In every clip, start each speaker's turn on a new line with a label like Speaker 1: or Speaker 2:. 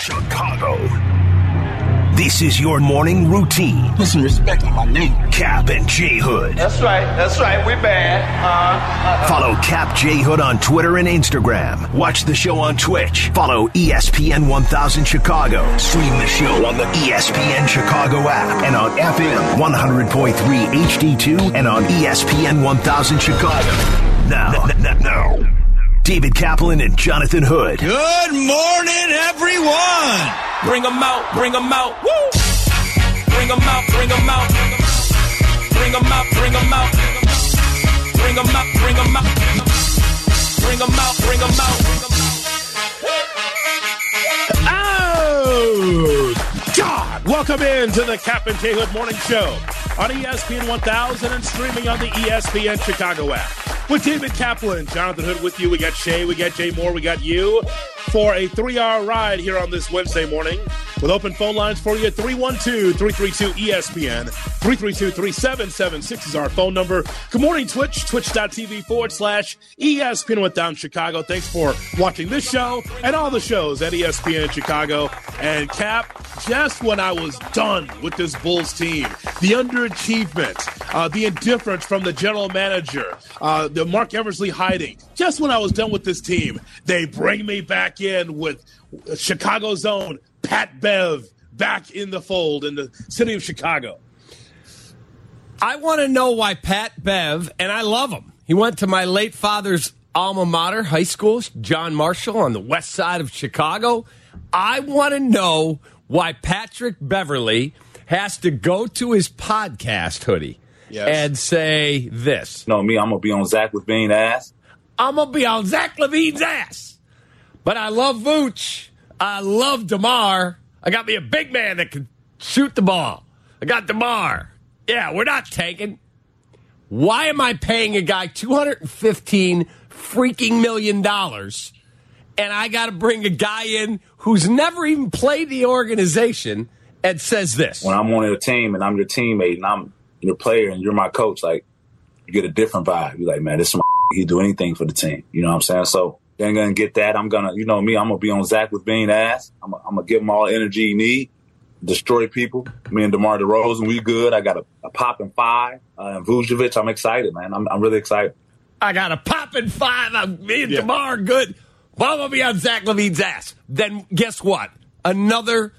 Speaker 1: Chicago. This is your morning routine.
Speaker 2: Listen, respect on my name.
Speaker 1: Cap and J Hood.
Speaker 3: That's right. That's right. We bad. Uh, uh,
Speaker 1: Follow Cap J Hood on Twitter and Instagram. Watch the show on Twitch. Follow ESPN 1000 Chicago. Stream the show on the ESPN Chicago app and on FM 100.3 HD2 and on ESPN 1000 Chicago. Now, now, now, David Kaplan and Jonathan Hood.
Speaker 4: Good morning, everyone.
Speaker 5: Bring them out, bring them out. Woo! Bring them out, bring them out. Bring them out, bring them out. Bring 'em out, bring them out, bring them out. Bring them out, bring them out.
Speaker 6: Oh, God. Welcome in to the Cap and J Hood Morning Show on ESPN 1000 and streaming on the ESPN Chicago app. With David Kaplan, Jonathan Hood with you. We got Shay, we got Jay Moore, we got you for a three hour ride here on this Wednesday morning with open phone lines for you at 312 332 ESPN. 332 3776 is our phone number. Good morning, Twitch, twitch.tv forward slash ESPN with Down Chicago. Thanks for watching this show and all the shows at ESPN Chicago. And Cap, just when I was done with this Bulls team, the underachievement, uh, the indifference from the general manager, uh, the Marc Eversley hiding, just when I was done with this team, they bring me back in with Chicago's own Pat Bev back in the fold in the city of Chicago.
Speaker 7: I want to know why Pat Bev, and I love him. He went to my late father's alma mater, high school, John Marshall, on the west side of Chicago. I want to know why Patrick Beverley has to go to his podcast hoodie
Speaker 6: Yes.
Speaker 7: and say this
Speaker 8: No, me, I'm gonna be on Zach LaVine ass.
Speaker 7: I'm going to be on Zach LaVine's ass. But I love Vooch. I love DeMar. I got me a big man that can shoot the ball. I got DeMar. Yeah, we're not tanking. Why am I paying a guy 215 freaking million dollars and I got to bring a guy in who's never even played the organization and says this?
Speaker 8: When I'm on your team and I'm your teammate and I'm your player and you're my coach, like you get a different vibe. You're like, man, this is my he do anything for the team. You know what I'm saying? So they ain't gonna get that. I'm gonna, you know me, I'm gonna be on Zach with Bean ass. I'm, I'm gonna give him all the energy he need, destroy people. Me and DeMar DeRozan, we good. I got a, a popping five. Uh, and Vucevic, I'm excited, man. I'm, I'm really excited.
Speaker 7: I got a popping five. I'm, me and
Speaker 6: Yeah.
Speaker 7: Jamar are good. Well, I'm going to be on Zach LaVine's ass. Then guess what? Another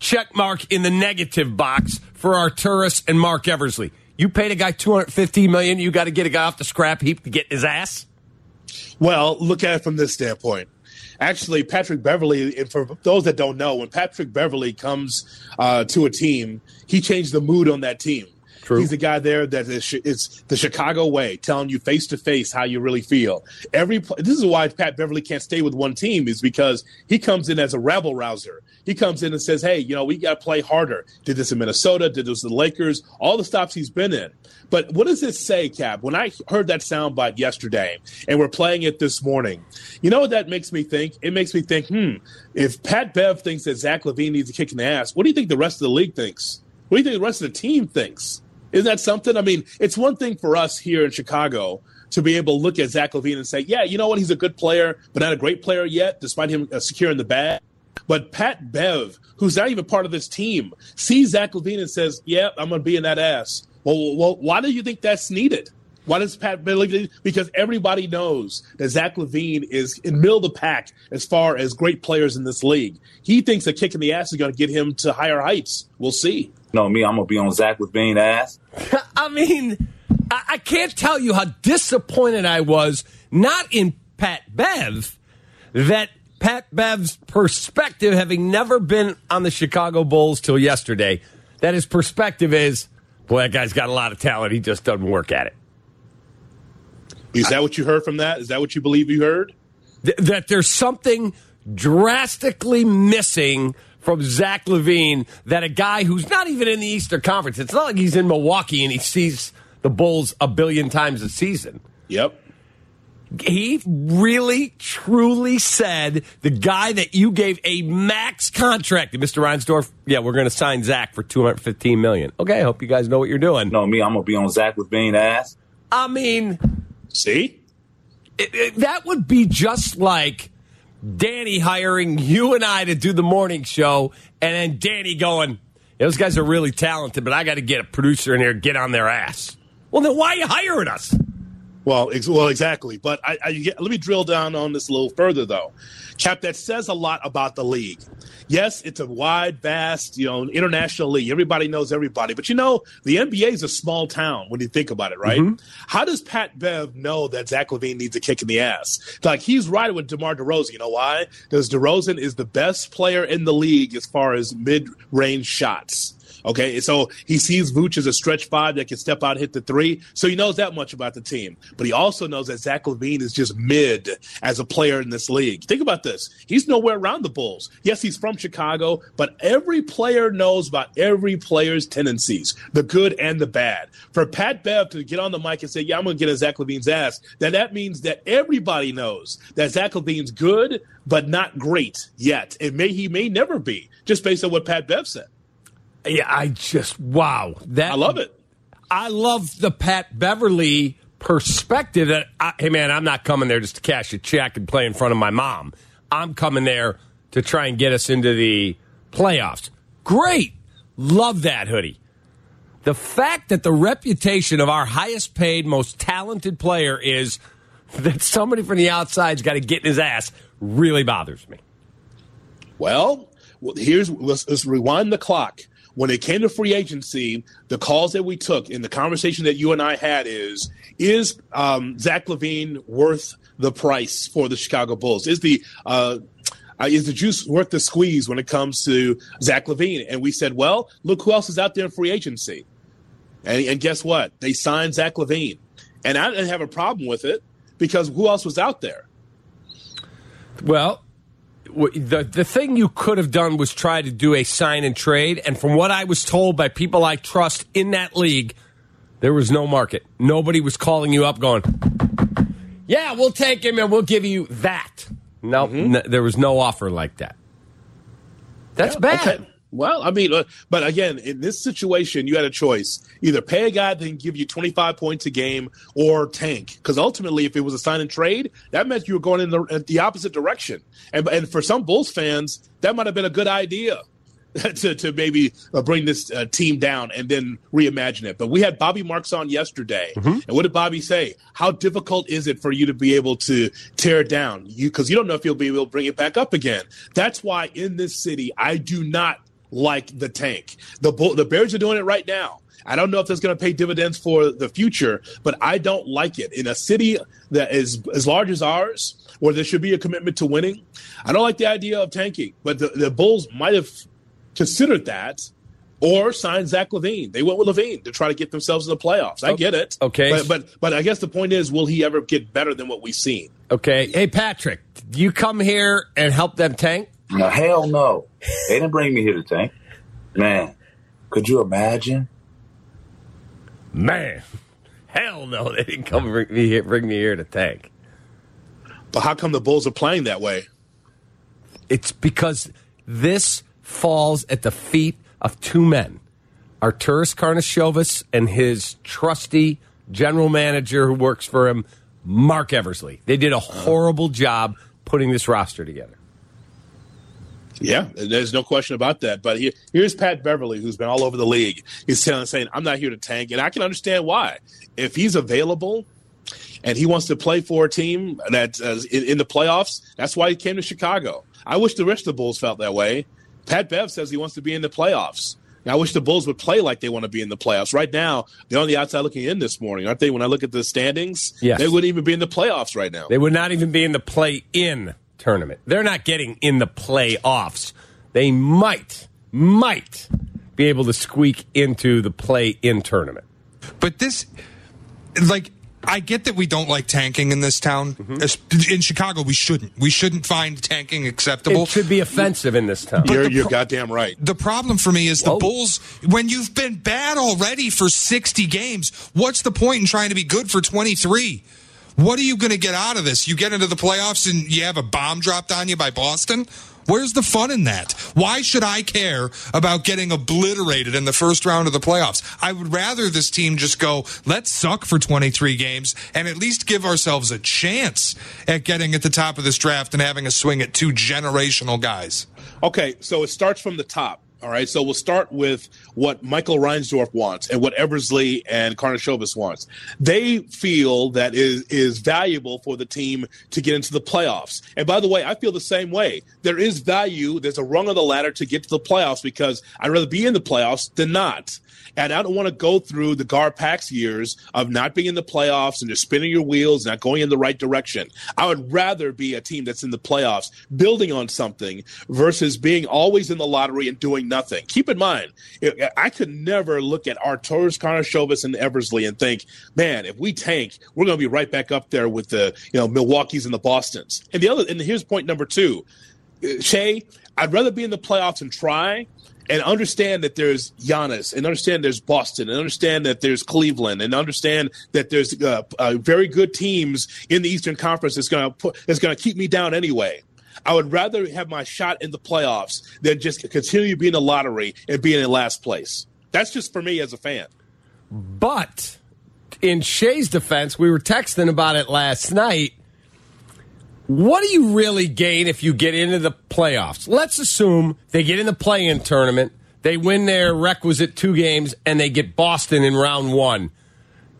Speaker 7: check mark in the negative box for Arturas and Marc Eversley. You paid a guy 250 million. You got to get a guy off the scrap heap to get his ass.
Speaker 6: Well, look at it from this standpoint. Actually, Patrick Beverley, and for those that don't know, when Patrick Beverley comes uh, to a team, he changed the mood on that team.
Speaker 7: True.
Speaker 6: He's the guy there that is it's the Chicago way, telling you face to face how you really feel. Every this is why Pat Beverley can't stay with one team is because he comes in as a rabble rouser. He comes in and says, "Hey, you know, we got to play harder." Did this in Minnesota? Did this in the Lakers? All the stops he's been in. But what does it say, Cap? When I heard that soundbite yesterday, and we're playing it this morning, you know what that makes me think? It makes me think, hmm, if Pat Bev thinks that Zach LaVine needs a kick in the ass, what do you think the rest of the league thinks? What do you think the rest of the team thinks? Isn't that something? I mean, it's one thing for us here in Chicago to be able to look at Zach LaVine and say, yeah, you know what? He's a good player, but not a great player yet, despite him uh, securing the bag. But Pat Bev, who's not even part of this team, sees Zach LaVine and says, yeah, I'm going to be in that ass. Well, well, why do you think that's needed? Why does Pat Bev? Because everybody knows that Zach LaVine is in middle of the pack as far as great players in this league. He thinks a kick in the ass is going to get him to higher heights. We'll see.
Speaker 8: You know me, I'm gonna be on Zach with Bean ass.
Speaker 7: I mean, I, I can't tell you how disappointed I was, not in Pat Bev, that Pat Bev's perspective, having never been on the Chicago Bulls till yesterday, that his perspective is, boy, that guy's got a lot of talent. He just doesn't work at it.
Speaker 6: Is that what you heard from that? Is that what you believe you heard?
Speaker 7: Th- that there's something drastically missing from Zach LaVine that a guy who's not even in the Eastern Conference, it's not like he's in Milwaukee and he sees the Bulls a billion times a season.
Speaker 6: Yep.
Speaker 7: he really truly said the guy that you gave a max contract to Mr. Reinsdorf, yeah, we're going to sign Zach for 215 million. Okay, I hope you guys know what you're doing.
Speaker 8: No, me, I'm gonna be on Zach with Bean ass.
Speaker 7: I mean,
Speaker 6: See?
Speaker 7: it, it- that would be just like Danny hiring you and I to do the morning show, and then Danny going, those guys are really talented, but I got to get a producer in here, get on their ass. Well, then why are you hiring us?
Speaker 6: Well, ex- well, exactly. But I, I let me drill down on this a little further, though. Cap, that says a lot about the league. Yes, it's a wide, vast, you know, international league. Everybody knows everybody. But you know, the NBA is a small town when you think about it, right? Mm-hmm. How does Pat Bev know that Zach LaVine needs a kick in the ass? Like he's right with DeMar DeRozan. You know why? Because DeRozan is the best player in the league as far as mid-range shots. Okay, so he sees Vooch as a stretch five that can step out, and hit the three. So he knows that much about the team. But he also knows that Zach LaVine is just mid as a player in this league. Think about this. He's nowhere around the Bulls. Yes, he's from Chicago, but every player knows about every player's tendencies, the good and the bad. For Pat Bev to get on the mic and say, Yeah, I'm gonna get a Zach LaVine's ass, then that means that everybody knows that Zach LaVine's good, but not great yet. and may he may never be, just based on what Pat Bev said.
Speaker 7: Yeah, I just wow that
Speaker 6: I love it.
Speaker 7: I love the Pat Beverley perspective that I, hey man, I'm not coming there just to cash a check and play in front of my mom. I'm coming there to try and get us into the playoffs. Great, love that hoodie. The fact that the reputation of our highest paid, most talented player is that somebody from the outside's got to get in his ass really bothers me.
Speaker 6: Well, here's let's, let's rewind the clock when it came to free agency, the calls that we took and the conversation that you and I had is is um, Zach LaVine worth the price for the Chicago Bulls? Is the uh, uh, is the juice worth the squeeze when it comes to Zach LaVine? And we said, well, look who else is out there in free agency. And, and guess what? They signed Zach LaVine. And I didn't have a problem with it because who else was out there?
Speaker 7: Well, the the thing you could have done was try to do a sign and trade. And from what I was told by people I trust in that league, there was no market. Nobody was calling you up going, "Yeah, we'll take him and we'll give you that." No, mm-hmm. n- there was no offer like that. That's yeah, bad.
Speaker 6: Well, I mean, but again, in this situation, you had a choice: either pay a guy that can give you 25 points a game, or tank. Because ultimately, if it was a sign and trade, that meant you were going in the, the opposite direction. And and for some Bulls fans, that might have been a good idea. to, to maybe uh, bring this uh, team down and then reimagine it. But we had Bobby Marks on yesterday, mm-hmm. and what did Bobby say? How difficult is it for you to be able to tear it down? You because you don't know if you'll be able to bring it back up again. That's why in this city, I do not like the tank. The bull, the Bears are doing it right now. I don't know if that's going to pay dividends for the future, but I don't like it. In a city that is as large as ours, where there should be a commitment to winning, I don't like the idea of tanking. But the, the Bulls might have considered that or signed Zach LaVine. They went with LaVine to try to get themselves in the playoffs. I get it.
Speaker 7: Okay.
Speaker 6: But, but, but I guess the point is, will he ever get better than what we've seen?
Speaker 7: Okay. Hey, Patrick, you come here and help them tank?
Speaker 8: No, hell no. They didn't bring me here to tank. Man, could you imagine?
Speaker 7: Man, hell no. They didn't come bring me here, bring me here to tank.
Speaker 6: But how come the Bulls are playing that way?
Speaker 7: It's because this falls at the feet of two men. Arturas Karnisovas and his trusty general manager who works for him, Marc Eversley. They did a horrible job putting this roster together.
Speaker 6: Yeah, there's no question about that. But he, here's Pat Beverley, who's been all over the league. He's telling, saying, "I'm not here to tank," and I can understand why. If he's available and he wants to play for a team that's uh, in, in, the playoffs, that's why he came to Chicago. I wish the rest of the Bulls felt that way. Pat Bev says he wants to be in the playoffs. I wish the Bulls would play like they want to be in the playoffs. Right now, they're on the outside looking in this morning, aren't they? When I look at the standings,
Speaker 7: yes.
Speaker 6: they wouldn't even be in the playoffs right now.
Speaker 7: They would not even be in the play in tournament. They're not getting in the playoffs. They might, might be able to squeak into the play in tournament.
Speaker 2: But this, like, I get that we don't like tanking in this town. Mm-hmm. In Chicago, we shouldn't. We shouldn't find tanking acceptable.
Speaker 7: It should be offensive in this town.
Speaker 6: You're, you're goddamn right.
Speaker 2: The problem for me is Whoa. the Bulls, when you've been bad already for 60 games, what's the point in trying to be good for 23? What are you going to get out of this? You get into the playoffs and you have a bomb dropped on you by Boston? Where's the fun in that? Why should I care about getting obliterated in the first round of the playoffs? I would rather this team just go, let's suck for 23 games and at least give ourselves a chance at getting at the top of this draft and having a swing at two generational guys.
Speaker 6: Okay, so it starts from the top. All right, so we'll start with what Michael Reinsdorf wants and what Eversley and Karnisovas wants. They feel that is is valuable for the team to get into the playoffs. And by the way, I feel the same way. There is value. There's a rung on the ladder to get to the playoffs because I'd rather be in the playoffs than not. And I don't want to go through the Garpax years of not being in the playoffs and just spinning your wheels, not going in the right direction. I would rather be a team that's in the playoffs, building on something, versus being always in the lottery and doing nothing. Keep in mind, I could never look at Arturas Karnisovas and Eversley and think, man, if we tank, we're going to be right back up there with the you know Milwaukee's and the Boston's. And the other, and here's point number two, Shay, I'd rather be in the playoffs and try and understand that there's Giannis, and understand there's Boston, and understand that there's Cleveland, and understand that there's uh, uh, very good teams in the Eastern Conference that's going to put that's going to keep me down anyway. I would rather have my shot in the playoffs than just continue being a lottery and being in last place. That's just for me as a fan.
Speaker 7: But in Shay's defense, we were texting about it last night. What do you really gain if you get into the playoffs? Let's assume they get in the play in tournament, they win their requisite two games, and they get Boston in round one.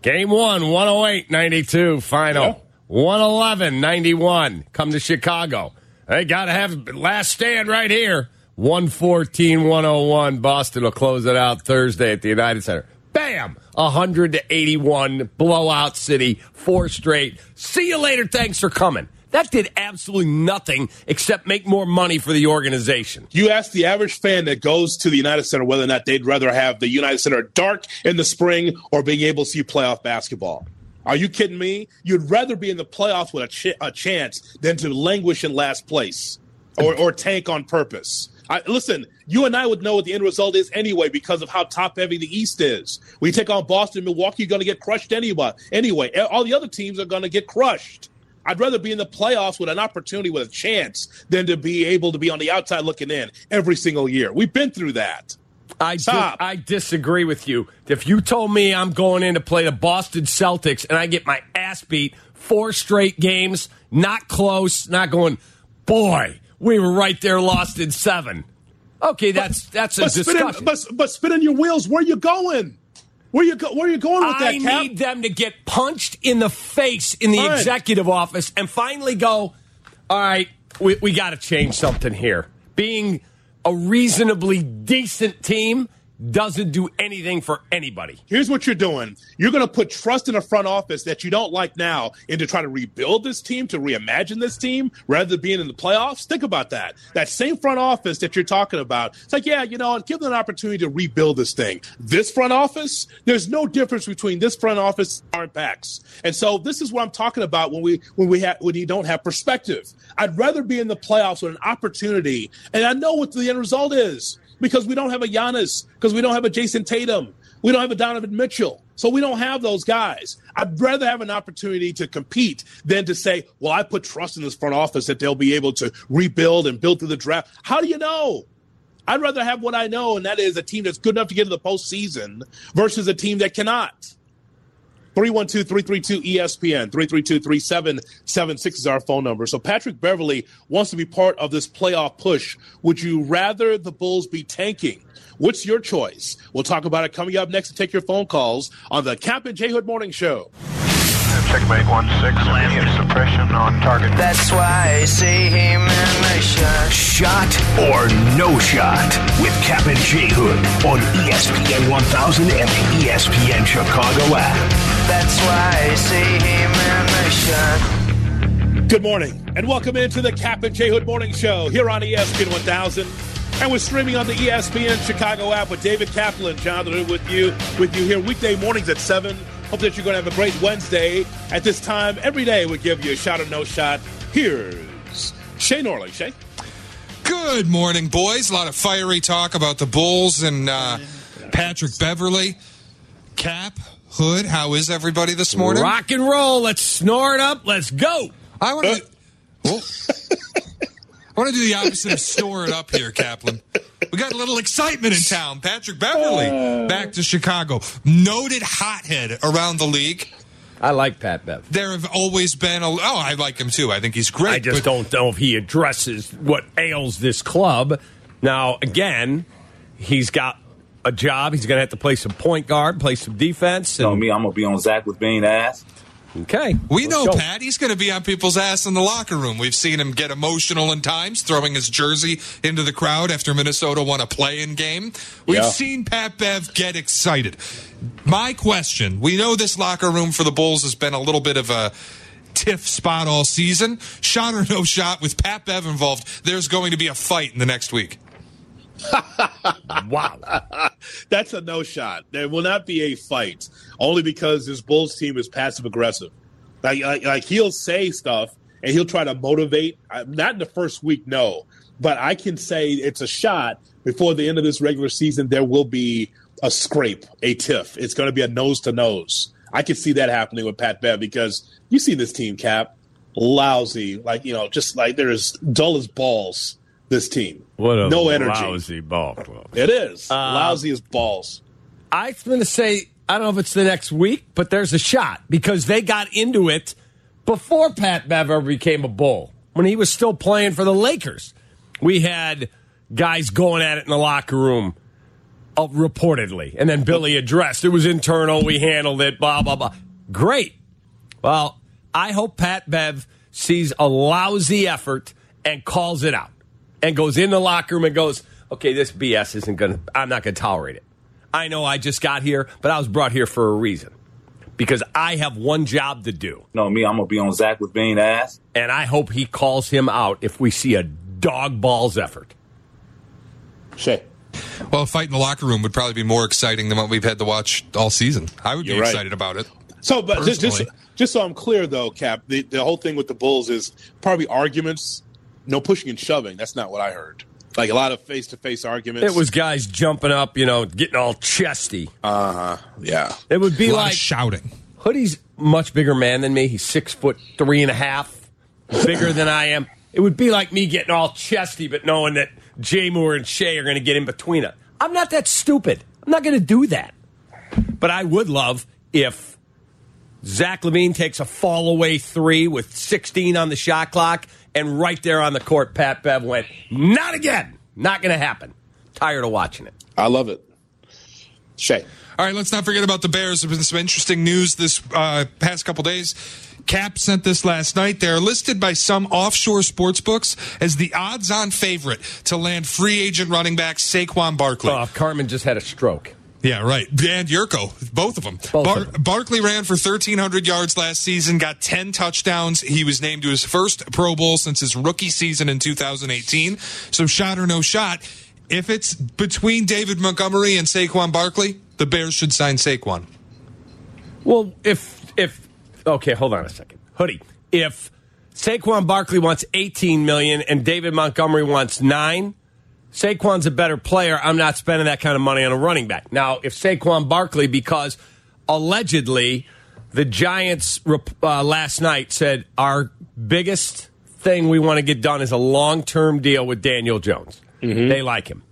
Speaker 7: Game one, 108 92, final. Yeah. 111 91, come to Chicago. They got to have last stand right here. 114 101. Boston will close it out Thursday at the United Center. Bam! 181 blowout city, four straight. See you later. Thanks for coming. That did absolutely nothing except make more money for the organization.
Speaker 6: You ask the average fan that goes to the United Center whether or not they'd rather have the United Center dark in the spring or being able to see playoff basketball. Are you kidding me? You'd rather be in the playoffs with a, ch- a chance than to languish in last place or, or tank on purpose. I, listen, you and I would know what the end result is anyway because of how top heavy the East is. We take on Boston, Milwaukee, you're going to get crushed anyway. Anyway, all the other teams are going to get crushed. I'd rather be in the playoffs with an opportunity, with a chance, than to be able to be on the outside looking in every single year. We've been through that.
Speaker 7: I, di- I disagree with you. If you told me I'm going in to play the Boston Celtics and I get my ass beat four straight games, not close, not going, boy, we were right there, lost in seven. Okay, that's but, that's a but discussion.
Speaker 6: Spinning, but, but spinning your wheels, where you going? Where you go, where are you going with
Speaker 7: I
Speaker 6: that? I
Speaker 7: need them to get punched in the face in the right. executive office and finally go. All right, we, we got to change something here. Being a reasonably decent team doesn't do anything for anybody.
Speaker 6: Here's what you're doing. You're going to put trust in a front office that you don't like now into trying to rebuild this team, to reimagine this team rather than being in the playoffs. Think about that. That same front office that you're talking about. It's like, yeah, you know, give them an opportunity to rebuild this thing. This front office, there's no difference between this front office and Packs. And so this is what I'm talking about when we when we have when you don't have perspective. I'd rather be in the playoffs with an opportunity, and I know what the end result is because we don't have a Giannis, because we don't have a Jayson Tatum, we don't have a Donovan Mitchell. So we don't have those guys. I'd rather have an opportunity to compete than to say, well, I put trust in this front office that they'll be able to rebuild and build through the draft. How do you know? I'd rather have what I know, and that is a team that's good enough to get to the postseason versus a team that cannot. 312 332 ESPN, 332 3776 is our phone number. So Patrick Beverley wants to be part of this playoff push. Would you rather the Bulls be tanking? What's your choice? We'll talk about it coming up next to take your phone calls on the Kap and J Hood Morning Show.
Speaker 9: Checkmate 1-6, immediate suppression on target.
Speaker 10: That's why I see him in my shot.
Speaker 1: Shot or no shot with Captain and J Hood on ESPN 1000 and the ESPN Chicago app.
Speaker 10: That's why I see him in my shot.
Speaker 6: Good morning, and welcome into the Captain and J Hood Morning Show here on ESPN 1000. And we're streaming on the ESPN Chicago app with David Kaplan, Jonathan with you, with you here weekday mornings at 7 Hope that you're going to have a great Wednesday. At this time, every day we give you a shot or no shot. Here's Shay Norley. Shay.
Speaker 2: Good morning, boys. A lot of fiery talk about the Bulls and uh, Patrick Beverley. Cap, Hood, how is everybody this morning?
Speaker 7: Rock and roll. Let's snore it up. Let's go.
Speaker 2: I want to. Uh. I want to do the opposite of store it up here, Kaplan. We got a little excitement in town. Patrick Beverley uh. back to Chicago. Noted hothead around the league.
Speaker 7: I like Pat Bev.
Speaker 2: There have always been a. Oh, I like him too. I think he's great.
Speaker 7: I just
Speaker 2: but-
Speaker 7: don't know if he addresses what ails this club. Now, again, he's got a job. He's going to have to play some point guard, play some defense.
Speaker 8: You know me, I'm gonna be on Zach with being ass.
Speaker 7: Okay.
Speaker 2: We
Speaker 7: let's
Speaker 2: know
Speaker 7: go.
Speaker 2: Pat. He's going to be on people's ass in the locker room. We've seen him get emotional in times, throwing his jersey into the crowd after Minnesota won a play-in game. We've
Speaker 6: Yeah.
Speaker 2: seen Pat Bev get excited. My question: We know this locker room for the Bulls has been a little bit of a tiff spot all season. Shot or no shot with Pat Bev involved, there's going to be a fight in the next week.
Speaker 7: Wow.
Speaker 6: That's a no shot. There will not be a fight, only because this Bulls team is passive aggressive. Like, like, like he'll say stuff and he'll try to motivate. Uh, Not in the first week, no, but I can say it's a shot. Before the end of this regular season, there will be a scrape, a tiff. It's going to be a nose to nose. I can see that happening with Pat Bev because you see this team, Cap, lousy, like you know, just like they're as dull as balls. This team,
Speaker 7: What a
Speaker 6: no energy.
Speaker 7: lousy ball club.
Speaker 6: It is
Speaker 7: Uh,
Speaker 6: lousy as balls.
Speaker 7: I'm going to say, I don't know if it's the next week, but there's a shot because they got into it before Pat Bev ever became a Bull when he was still playing for the Lakers. We had guys going at it in the locker room, uh, reportedly. And then Billy addressed it was internal. We handled it, blah, blah, blah. Great. Well, I hope Pat Bev sees a lousy effort and calls it out and goes in the locker room and goes, okay, this BS isn't going to, I'm not going to tolerate it. I know I just got here, but I was brought here for a reason because I have one job to do.
Speaker 8: You know me, I'm gonna be on Zach with being ass.
Speaker 7: And I hope he calls him out if we see a dog balls effort.
Speaker 6: Shay.
Speaker 2: Well, a fight in the locker room would probably be more exciting than what we've had to watch all season. I would be
Speaker 6: You're right.
Speaker 2: excited about it.
Speaker 6: So, but just, just just so I'm clear, though, Cap, the, the whole thing with the Bulls is probably arguments, no pushing and shoving. That's not what I heard. Like a lot of face to face arguments.
Speaker 7: It was guys jumping up, you know, getting all chesty.
Speaker 6: uh huh, yeah.
Speaker 7: It would be
Speaker 2: a lot
Speaker 7: like
Speaker 2: of shouting.
Speaker 7: Hoodie's much bigger man than me. He's six foot three and a half, bigger than I am. It would be like me getting all chesty, but knowing that Jay Moore and Shay are going to get in between us. I'm not that stupid. I'm not going to do that. But I would love if Zach LaVine takes a fall away three with 16 on the shot clock, and right there on the court, Pat Bev went, "Not again. Not going to happen." Tired of watching it.
Speaker 6: I love it. Shay.
Speaker 2: All right, let's not forget about the Bears. There's been some interesting news this uh, past couple days. Cap sent this last night. They're listed by some offshore sports books as the odds-on favorite to land free agent running back Saquon Barkley.
Speaker 7: Oh, Carmen just had a stroke.
Speaker 2: Yeah, right. And Jurko, both of them.
Speaker 7: Both
Speaker 2: Bar-
Speaker 7: of them.
Speaker 2: Barkley ran for 1,300 yards last season, got 10 touchdowns. He was named to his first Pro Bowl since his rookie season in 2018. So, shot or no shot. If it's between David Montgomery and Saquon Barkley, the Bears should sign Saquon.
Speaker 7: Well, if if okay, hold on a second, hoodie. If Saquon Barkley wants eighteen million and David Montgomery wants nine, Saquon's a better player. I'm not spending that kind of money on a running back. Now, if Saquon Barkley, because allegedly the Giants uh, last night said our biggest thing we want to get done is a long term deal with Daniel Jones. They like him.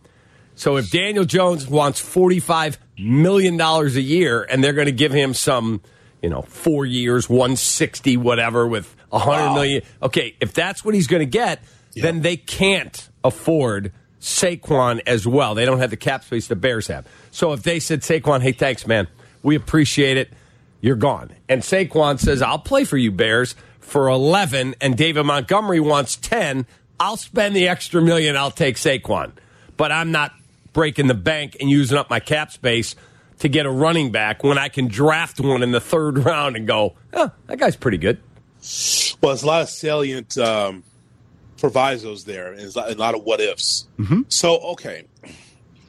Speaker 7: So if Daniel Jones wants forty-five million dollars a year, and they're going to give him some, you know, four years, one sixty, whatever, with a hundred million. Okay, if that's what he's going to get, then they can't afford Saquon as well. They don't have the cap space the Bears have. So if they said Saquon, hey, thanks, man, we appreciate it, you're gone. And Saquon says, I'll play for you, Bears, for eleven, and David Montgomery wants ten. I'll spend the extra million. I'll take Saquon, but I'm not breaking the bank and using up my cap space to get a running back when I can draft one in the third round and go, oh, that guy's pretty good.
Speaker 6: Well, there's a lot of salient um, provisos there, and a lot of what ifs. Mm-hmm. So, okay,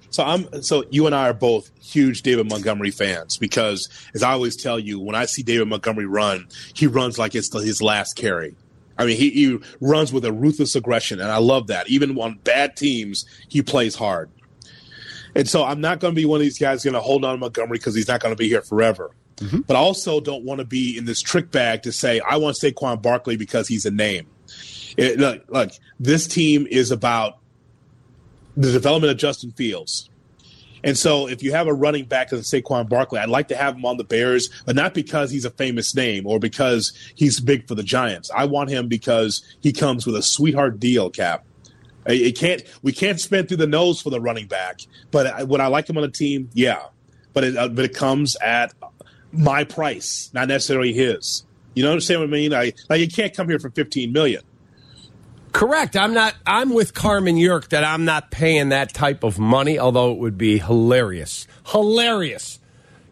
Speaker 6: so I'm so you and I are both huge David Montgomery fans because, as I always tell you, when I see David Montgomery run, he runs like it's his last carry. I mean, he, he runs with a ruthless aggression, and I love that. Even on bad teams, he plays hard. And so I'm not going to be one of these guys going to hold on to Montgomery because he's not going to be here forever. Mm-hmm. But I also don't want to be in this trick bag to say I want Saquon Barkley because he's a name. It, look, this team is about the development of Justin Fields. And so if you have a running back of Saquon Barkley, I'd like to have him on the Bears, but not because he's a famous name or because he's big for the Giants. I want him because he comes with a sweetheart deal, Cap. It can't we can't spend through the nose for the running back, but I- would I like him on the team? Yeah, but it, uh, but it comes at my price, not necessarily his. You know understand what I mean? I like you can't come here for fifteen million.
Speaker 7: Correct. I'm not. I'm with Carmen York that I'm not paying that type of money. Although it would be hilarious, hilarious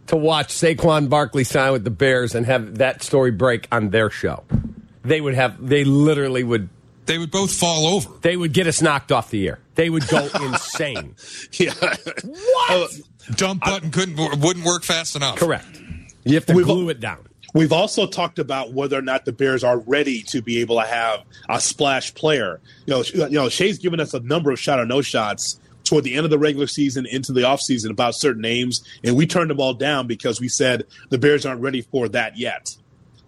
Speaker 7: to watch Saquon Barkley sign with the Bears and have that story break on their show. They would have. They literally would.
Speaker 2: They would both fall over.
Speaker 7: They would get us knocked off the air. They would go insane.
Speaker 6: Yeah,
Speaker 7: What?
Speaker 2: Uh, dump button couldn't wouldn't work fast enough.
Speaker 7: Correct. You have to glue it down.
Speaker 6: We've also talked about whether or not the Bears are ready to be able to have a splash player. You know, you know, Shay's given us a number of shot or no shots toward the end of the regular season into the offseason about certain names, and we turned them all down because we said the Bears aren't ready for that yet.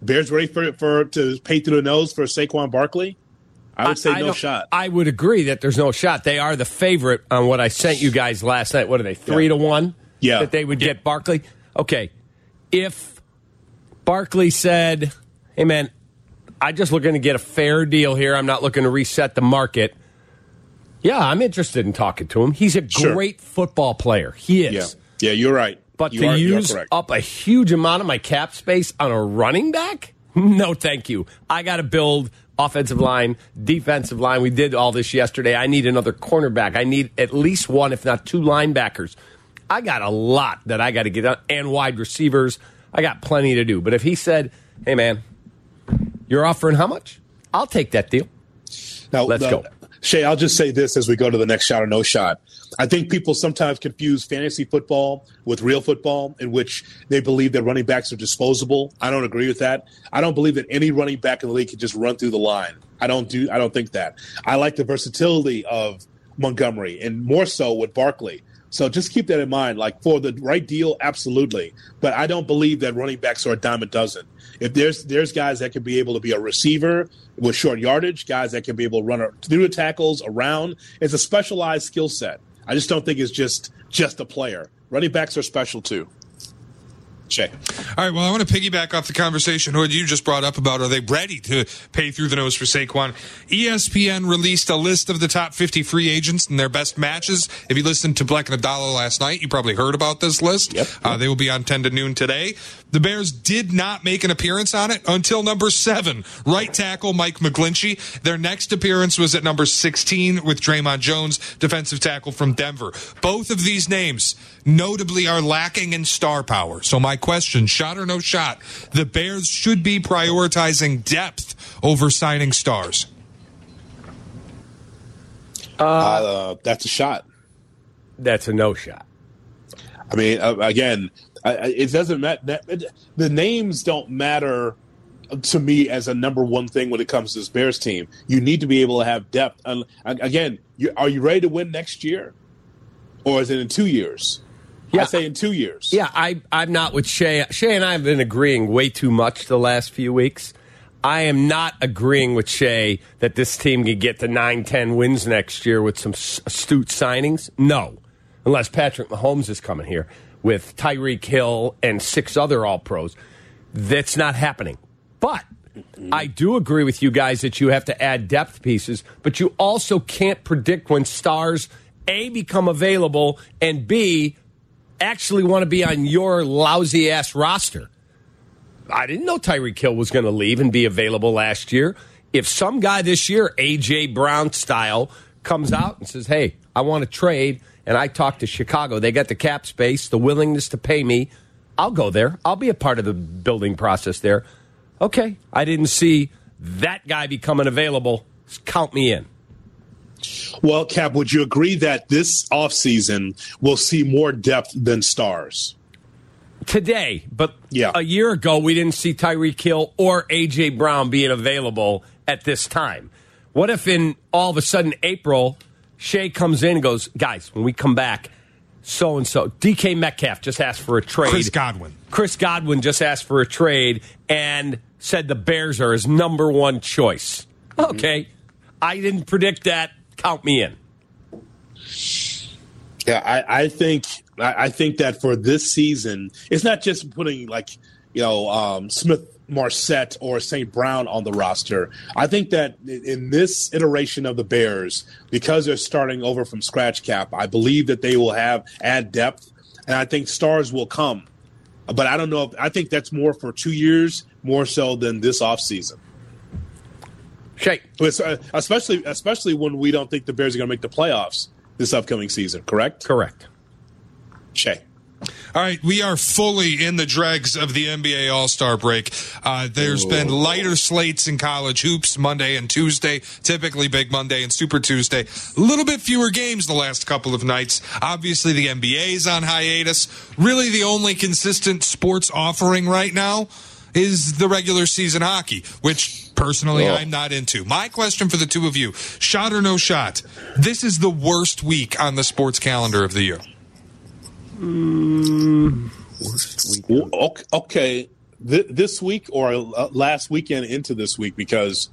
Speaker 6: Bears ready for for to pay through the nose for Saquon Barkley? I would say no
Speaker 7: don't-
Speaker 6: shot.
Speaker 7: I would agree that there's no shot. They are the favorite on what I sent you guys last night. What are they? Three
Speaker 6: Yeah.
Speaker 7: to one.
Speaker 6: Yeah.
Speaker 7: that they would get Barkley. Okay, if Barkley said, "Hey man, I just looking to get a fair deal here. I'm not looking to reset the market." Yeah, I'm interested in talking to him. He's a
Speaker 6: Sure.
Speaker 7: great football player. He is.
Speaker 6: yeah, yeah, you're right.
Speaker 7: But
Speaker 6: you
Speaker 7: to
Speaker 6: are, you
Speaker 7: use up a huge amount of my cap space on a running back? No, thank you. I got to build offensive line, defensive line. We did all this yesterday. I need another cornerback. I need at least one, if not two linebackers. I got a lot that I got to get done, and wide receivers. I got plenty to do. But if he said, hey, man, you're offering how much? I'll take that deal.
Speaker 6: Now,
Speaker 7: Let's
Speaker 6: the-
Speaker 7: go.
Speaker 6: Shay, I'll just say this as we go to the next shot or no shot. I think people sometimes confuse fantasy football with real football, in which they believe that running backs are disposable. I don't agree with that. I don't believe that any running back in the league can just run through the line. I don't do. I don't think that. I like the versatility of Montgomery, and more so with Barkley. So just keep that in mind. Like for the right deal, absolutely. But I don't believe that running backs are a dime a dozen. If there's there's guys that can be able to be a receiver with short yardage, guys that can be able to run through the tackles around, it's a specialized skill set. I just don't think it's just just a player. Running backs are special too. Shay.
Speaker 2: All right. Well, I want to piggyback off the conversation Hood you just brought up about are they ready to pay through the nose for Saquon? ESPN released a list of the top 50 free agents and their best matches. If you listened to Black and Abdallah last night, you probably heard about this list.
Speaker 6: Yep.
Speaker 2: Uh, they will be on 10 to noon today. The Bears did not make an appearance on it until number seven, right tackle Mike McGlinchey. Their next appearance was at number 16 with Dre'Mont Jones, defensive tackle from Denver. Both of these names notably are lacking in star power. So my question, shot or no shot, the Bears should be prioritizing depth over signing stars.
Speaker 6: Uh, that's a shot.
Speaker 7: That's a no shot.
Speaker 6: I mean, uh, again, I, I- it doesn't matter. The names don't matter to me as a number one thing when it comes to this Bears team. You need to be able to have depth. And again, you, are you ready to win next year, or is it in two years?
Speaker 7: Yeah.
Speaker 6: I say in two years.
Speaker 7: Yeah, I, I'm not with Shay. Shay and I have been agreeing way too much the last few weeks. I am not agreeing with Shay that this team can get to 9, 10 wins next year with some astute signings. No, unless Patrick Mahomes is coming here with Tyreek Hill and six other All Pros. That's not happening. But I do agree with you guys that you have to add depth pieces, but you also can't predict when stars A become available and B actually want to be on your lousy ass roster. I didn't know Tyreek Hill was going to leave and be available last year. If some guy this year, AJ Brown style, comes out and says, "Hey, I want to trade," and I talk to Chicago, they got the cap space, the willingness to pay me. I'll go there. I'll be a part of the building process there. Okay, I didn't see that guy becoming available. Count me in.
Speaker 6: Well, Cap, would you agree that this offseason will see more depth than stars?
Speaker 7: today, but
Speaker 6: Yeah.
Speaker 7: a year ago we didn't see Tyreek Hill or AJ Brown being available at this time. What if in all of a sudden April, Shea comes in and goes, guys, when we come back, so and so, DK Metcalf just asked for a trade.
Speaker 2: Chris Godwin.
Speaker 7: Chris Godwin just asked for a trade and said the Bears are his number one choice. Oh. Okay, I didn't predict that. Count me in.
Speaker 6: Yeah, I, I think I, I think that for this season, it's not just putting like you know um, Smith Marset or St. Brown on the roster. I think that in this iteration of the Bears, because they're starting over from scratch cap, I believe that they will have add depth, and I think stars will come. But I don't know. If, I think that's more for two years, more so than this offseason.
Speaker 7: Shake.
Speaker 6: Especially, especially when we don't think the Bears are going to make the playoffs this upcoming season. Correct.
Speaker 7: Correct.
Speaker 6: Shay.
Speaker 2: All right, we are fully in the dregs of the NBA All Star break. Uh, there's been lighter slates in college hoops Monday and Tuesday, typically Big Monday and Super Tuesday. A little bit fewer games the last couple of nights. Obviously, the NBA is on hiatus. Really, the only consistent sports offering right now is the regular season hockey, which personally
Speaker 6: Oh.
Speaker 2: I'm not into. My question for the two of you shot or no shot? This is the worst week on the sports calendar of the year.
Speaker 6: Well, ok- Okay, this week or uh, last weekend into this week because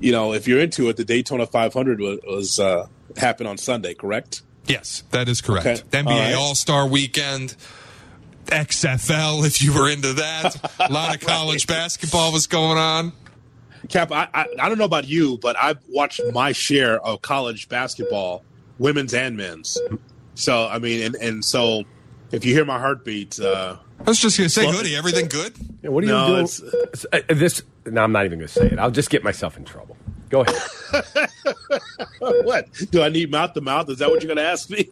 Speaker 6: you know if you're into it, the Daytona 500 was, was uh, happened on Sunday, correct?
Speaker 2: Yes, that is correct.
Speaker 6: Okay.
Speaker 2: The NBA
Speaker 6: All right.
Speaker 2: All Star Weekend, XFL, if you were into that. A lot of college basketball was going on.
Speaker 6: Cap, I, I I don't know about you, but I've watched my share of college basketball, women's and men's. So I mean, and, and so if you hear my heartbeat, uh,
Speaker 2: I was just going to say,
Speaker 6: Well-
Speaker 2: Hoodie, everything good?
Speaker 7: Yeah, what are
Speaker 6: No,
Speaker 7: you doing?
Speaker 6: it's-
Speaker 7: Uh, this. No, I'm not even going to say it. I'll just get myself in trouble. Go ahead.
Speaker 6: what do I need mouth to mouth? Is that what you're going to ask me?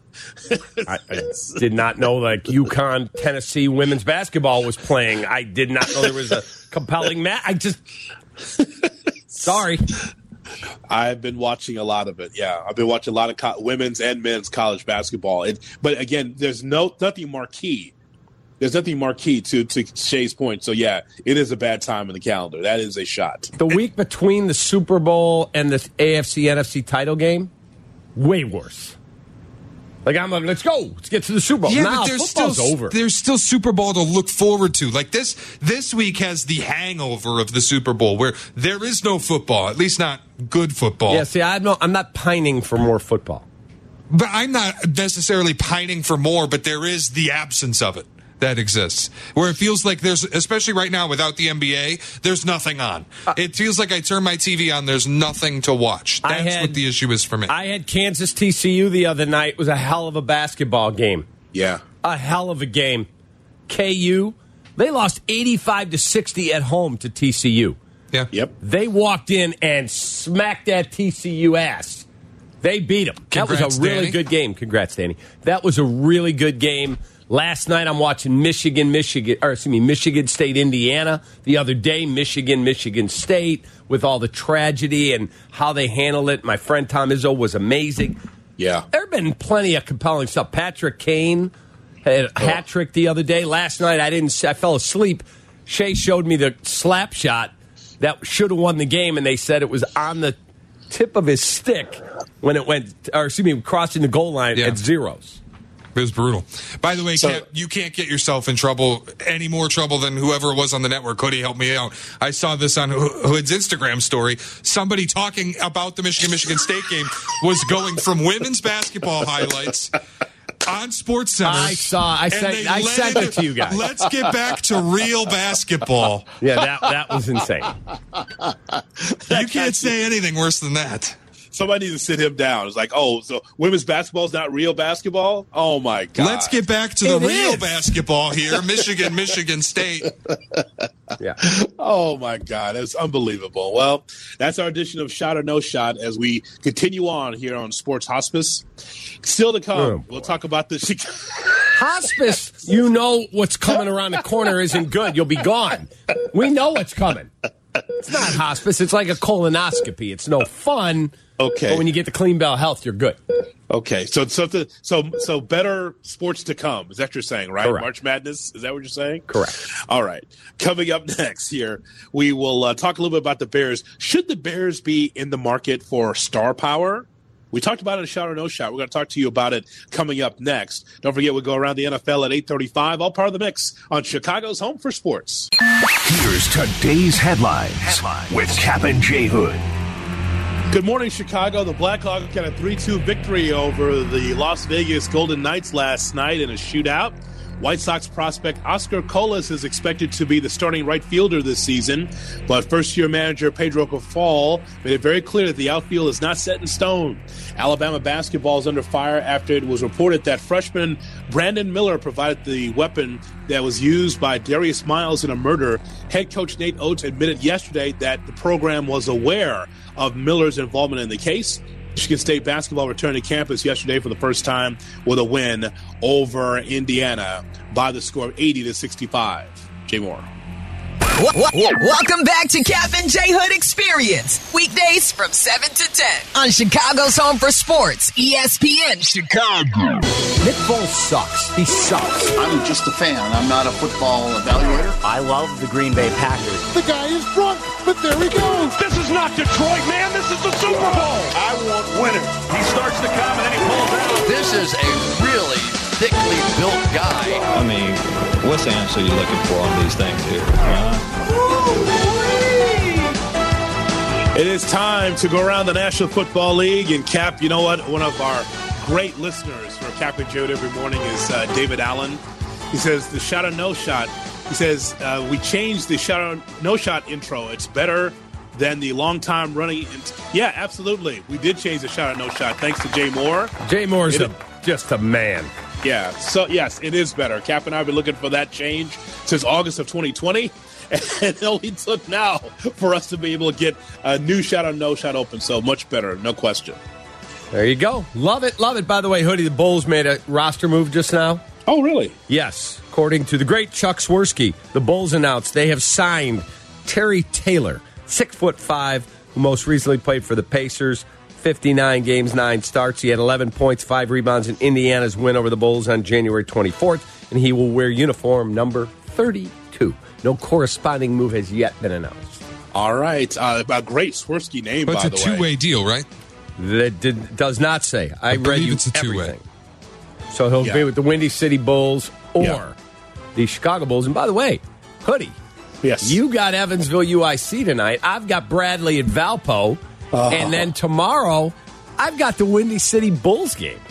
Speaker 7: I, I did not know like UConn Tennessee women's basketball was playing. I did not know there was a compelling match. I just sorry.
Speaker 6: I've been watching a lot of it. Yeah, I've been watching a lot of co- women's and men's college basketball. It, but again, there's no nothing marquee. There's nothing marquee to to Shay's point. So yeah, it is a bad time in the calendar. That is a shot.
Speaker 7: The week between the Super Bowl and the AFC NFC title game, way worse. Like I'm like, let's go, let's get to the Super Bowl.
Speaker 2: Yeah,
Speaker 7: now
Speaker 2: but there's still
Speaker 7: football's over.
Speaker 2: there's still Super Bowl to look forward to. Like this this week has the hangover of the Super Bowl where there is no football, at least not good football.
Speaker 7: Yeah, see, I'm not, I'm not pining for more football.
Speaker 2: But I'm not necessarily pining for more, but there is the absence of it that exists. Where it feels like there's, especially right now without the NBA, there's nothing on. Uh, it feels like I turn my TV on, there's nothing to watch. That's
Speaker 7: had-
Speaker 2: what the issue is for me.
Speaker 7: I had Kansas TCU the other night. It was a hell of a basketball game.
Speaker 6: Yeah,
Speaker 7: A hell of a game. KU, they lost 85 to 60 at home to TCU.
Speaker 2: yeah.
Speaker 6: yep.
Speaker 7: They walked in and smacked that TCU ass. They beat them. That was a really
Speaker 2: Danny.
Speaker 7: good game. Congrats, Danny. That was a really good game. Last night I'm watching Michigan, Michigan, or excuse me, Michigan State, Indiana. The other day, Michigan, Michigan State, with all the tragedy and how they handled it. My friend Tom Izzo was amazing.
Speaker 6: Yeah.
Speaker 7: There have been plenty of compelling stuff. Patrick Kane had a oh. hat trick the other day. Last night I didn't. I fell asleep. Shea showed me the slap shot that should have won the game, and they said it was on the tip of his stick when it went, or excuse me, crossing the goal line
Speaker 2: Yeah.
Speaker 7: at zeros.
Speaker 2: It was brutal. By the way,
Speaker 6: So-
Speaker 2: you can't get yourself in trouble, any more trouble than whoever was on the network. Hoodie, help me out. I saw this on Ho- Hood's Instagram story. Somebody talking about the Michigan Michigan State game was going from women's basketball highlights on Sports Center.
Speaker 7: I saw- I sent- I sent it to you guys.
Speaker 2: Let's get back to real basketball.
Speaker 7: Yeah, that that was insane.
Speaker 2: You can't say anything worse than that.
Speaker 6: Somebody needs to sit him down. It's like, oh, so women's basketball is not real basketball? Oh my god.
Speaker 2: Let's get back to the
Speaker 7: It
Speaker 2: real
Speaker 7: is.
Speaker 2: basketball here. Michigan, Michigan State.
Speaker 7: Yeah.
Speaker 6: Oh my God, it's unbelievable. Well, that's our edition of Shot or No Shot as we continue on here on Sports Hospice. Still to come,
Speaker 7: Oh,
Speaker 6: we'll talk about the
Speaker 7: Hospice, you know what's coming around the corner isn't good. You'll be gone. We know what's coming. It's not hospice. It's like a colonoscopy. It's no fun.
Speaker 6: Okay.
Speaker 7: But when you get the Clean Bell Health, you're good.
Speaker 6: Okay, so so so so better sports to come. Is that what you're saying, right?
Speaker 7: Correct.
Speaker 6: March Madness. Is that what you're saying?
Speaker 7: Correct.
Speaker 6: All right. Coming up next here, we will uh, talk a little bit about the Bears. Should the Bears be in the market for star power? We talked about it in a Shot or No Shot. We're going to talk to you about it coming up next. Don't forget, we go around the NFL at 8:35. All part of the mix on Chicago's Home for Sports.
Speaker 1: Here's today's headlines, with Cap and J Hood.
Speaker 6: Good morning, Chicago. The Blackhawks got a 3 2 victory over the Las Vegas Golden Knights last night in a shootout. White Sox prospect Oscar Colas is expected to be the starting right fielder this season, but first year manager Pedro Grifol made it very clear that the outfield is not set in stone. Alabama basketball is under fire after it was reported that freshman Brandon Miller provided the weapon that was used by Darius Miles in a murder. Head coach Nate Oats admitted yesterday that the program was aware of Miller's involvement in the case. Michigan State basketball returned to campus yesterday for the first time with a win over Indiana by the score of 80 to 65. Jay Moore.
Speaker 11: Welcome back to Captain and J Hood Experience. Weekdays from 7 to 10 on Chicago's Home for Sports, ESPN Chicago.
Speaker 12: Nick Foles sucks. He sucks.
Speaker 13: I'm just a fan. I'm not a football evaluator.
Speaker 12: I love the Green Bay Packers.
Speaker 14: The guy is drunk, but there he goes.
Speaker 15: This is not Detroit, man. This is the Super Bowl.
Speaker 3: I want winners.
Speaker 15: He starts to come and then he pulls out.
Speaker 16: This is a really thickly built guy.
Speaker 17: I mean, what's the answer you're looking for on these things here? Huh?
Speaker 6: It is time to go around the National Football League and cap. You know what? One of our great listeners for Cap and Jode every morning is uh, David Allen. He says the shot or no shot. He says uh, we changed the shot or no shot intro. It's better than the long time running. Yeah, absolutely. We did change the shot or no shot thanks to Jay Moore.
Speaker 7: Jay Moore's
Speaker 6: It-
Speaker 7: a, just a man.
Speaker 6: Yeah. So yes, it is better. Cap and I have been looking for that change since August of 2020, and it only took now for us to be able to get a new shot or no shot open. So much better, no question.
Speaker 7: There you go. Love it, love it. By the way, Hoodie, the Bulls made a roster move just now.
Speaker 6: Oh, really?
Speaker 7: Yes. According to the great Chuck Swirsky, the Bulls announced they have signed Terry Taylor, six foot five, who most recently played for the Pacers. 59 games, nine starts. He had 11 points, five rebounds in Indiana's win over the Bulls on January 24th, and he will wear uniform number 32. No corresponding move has yet been announced.
Speaker 6: All right. Uh, a great Swirsky name,
Speaker 2: But
Speaker 6: by
Speaker 2: it's a two way deal, right?
Speaker 7: That did, does not say. I, read
Speaker 2: believe
Speaker 7: you
Speaker 2: it's a two-way.
Speaker 7: everything. So he'll
Speaker 6: Yeah.
Speaker 7: be with the Windy City Bulls or
Speaker 6: Yeah.
Speaker 7: the Chicago Bulls. And by the way, Hoodie,
Speaker 6: Yes.
Speaker 7: you got Evansville UIC tonight. I've got Bradley at Valpo.
Speaker 6: Oh.
Speaker 7: And then tomorrow, I've got the Windy City Bulls game. Me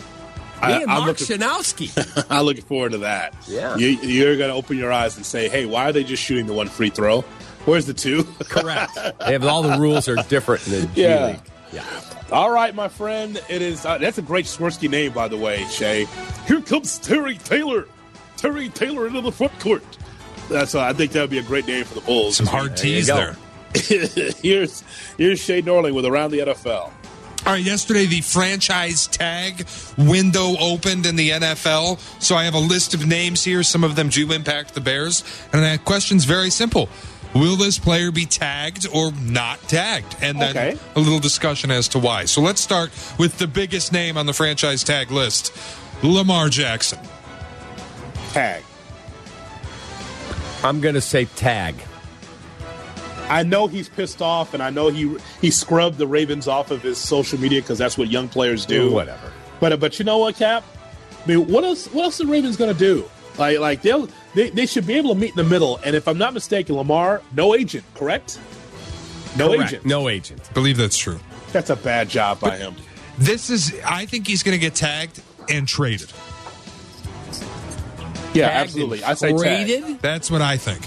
Speaker 6: I-
Speaker 7: and
Speaker 6: I'm
Speaker 7: Mark
Speaker 6: looking-
Speaker 7: Schanowski.
Speaker 6: I'm looking forward to that.
Speaker 7: Yeah.
Speaker 6: You, you're going to open your eyes and say, hey, why are they just shooting the one free throw? Where's the two?
Speaker 7: Correct. They have all the rules are different in the G
Speaker 6: Yeah.
Speaker 7: League. Yeah.
Speaker 6: All right, my friend. It is. Uh, that's a great Swirsky name, by the way, Shay. Here comes Terry Taylor. Terry Taylor into the front court. That's. Uh, I think that would be a great name for the Bulls.
Speaker 2: Some hard
Speaker 7: you
Speaker 2: tees
Speaker 7: go.
Speaker 2: there.
Speaker 6: here's here's Shay Norling with around the NFL.
Speaker 2: All right, yesterday the franchise tag window opened in the NFL. So I have a list of names here. Some of them do impact the Bears. And that question's very simple. Will this player be tagged or not tagged? And then
Speaker 6: Okay.
Speaker 2: a little discussion as to why. So let's start with the biggest name on the franchise tag list Lamar Jackson.
Speaker 6: Tag.
Speaker 7: I'm going to say tag.
Speaker 6: I know he's pissed off, and I know he he scrubbed the Ravens off of his social media because that's what young players do.
Speaker 7: Whatever.
Speaker 6: But uh, but you know what, Cap? I mean, what else? What else are the Ravens going to do? Like like they'll they, they should be able to meet in the middle. And if I'm not mistaken, Lamar, no agent, correct? No
Speaker 7: Correct.
Speaker 6: agent.
Speaker 7: No agent.
Speaker 2: believe that's true.
Speaker 6: That's a bad job by him.
Speaker 2: This is, I think he's going to get tagged and traded.
Speaker 6: Yeah, absolutely. I say tag.
Speaker 7: traded?
Speaker 2: That's what I think.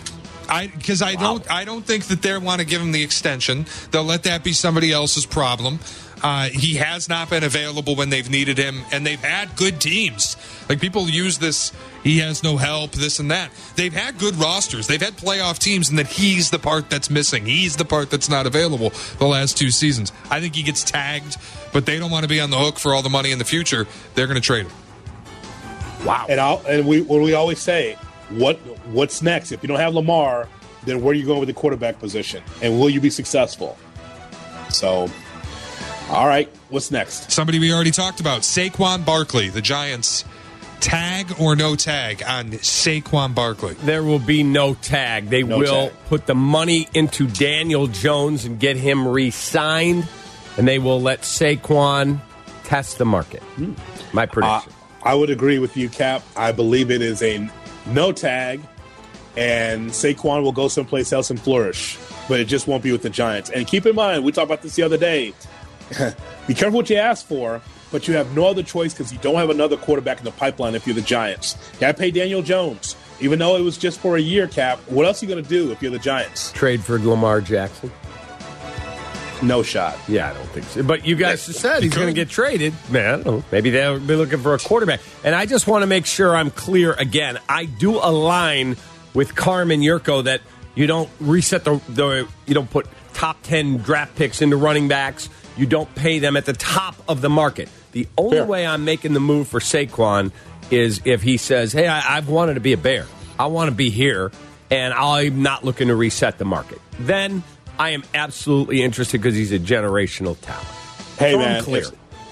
Speaker 2: I because I don't I don't think that they want to give him the extension. They'll let that be somebody else's problem. Uh, he has not been available when they've needed him, and they've had good teams. Like people use this, he has no help, this and that. They've had good rosters. They've had playoff teams, and that he's the part that's missing. He's the part that's not available the last two seasons. I think he gets tagged, but they don't want to be on the hook for all the money in the future. They're going to trade him.
Speaker 7: Wow.
Speaker 6: And I'll, and we what we always say, what what's next? If you don't have Lamar, then where are you going with the quarterback position? And will you be successful? So, all right, what's next?
Speaker 2: Somebody we already talked about, Saquon Barkley, the Giants. Tag or no tag on Saquon Barkley?
Speaker 7: There will be no tag. They
Speaker 6: No
Speaker 7: will
Speaker 6: tag.
Speaker 7: put the money into Daniel Jones and get him re signed, and they will let Saquon test the market. My
Speaker 6: Uh,
Speaker 7: prediction.
Speaker 6: I would agree with you, Cap. I believe it is a no tag, and Saquon will go someplace else and flourish, but it just won't be with the Giants. And keep in mind, we talked about this the other day. be careful what you ask for, but you have no other choice because you don't have another quarterback in the pipeline if you're the Giants. Got to pay Daniel Jones, even though it was just for a year cap. What else are you going to do if you're the Giants?
Speaker 7: Trade for Lamar Jackson.
Speaker 6: No shot.
Speaker 7: Yeah, I don't think so. But you guys said he's going to get traded. Man, I don't know. Maybe they'll be looking for a quarterback. And I just want to make sure I'm clear again. I do align with Carmen Jurko that you don't reset the, the you don't put top 10 draft picks into running backs. You don't pay them at the top of the market. The only
Speaker 6: Fair.
Speaker 7: way I'm making the move for Saquon is if he says, "Hey, I, I've wanted to be a Bear. I want to be here, and I'm not looking to reset the market." Then I am absolutely interested because he's a generational talent.
Speaker 6: Hey,
Speaker 7: So I'm
Speaker 6: man.
Speaker 7: clear.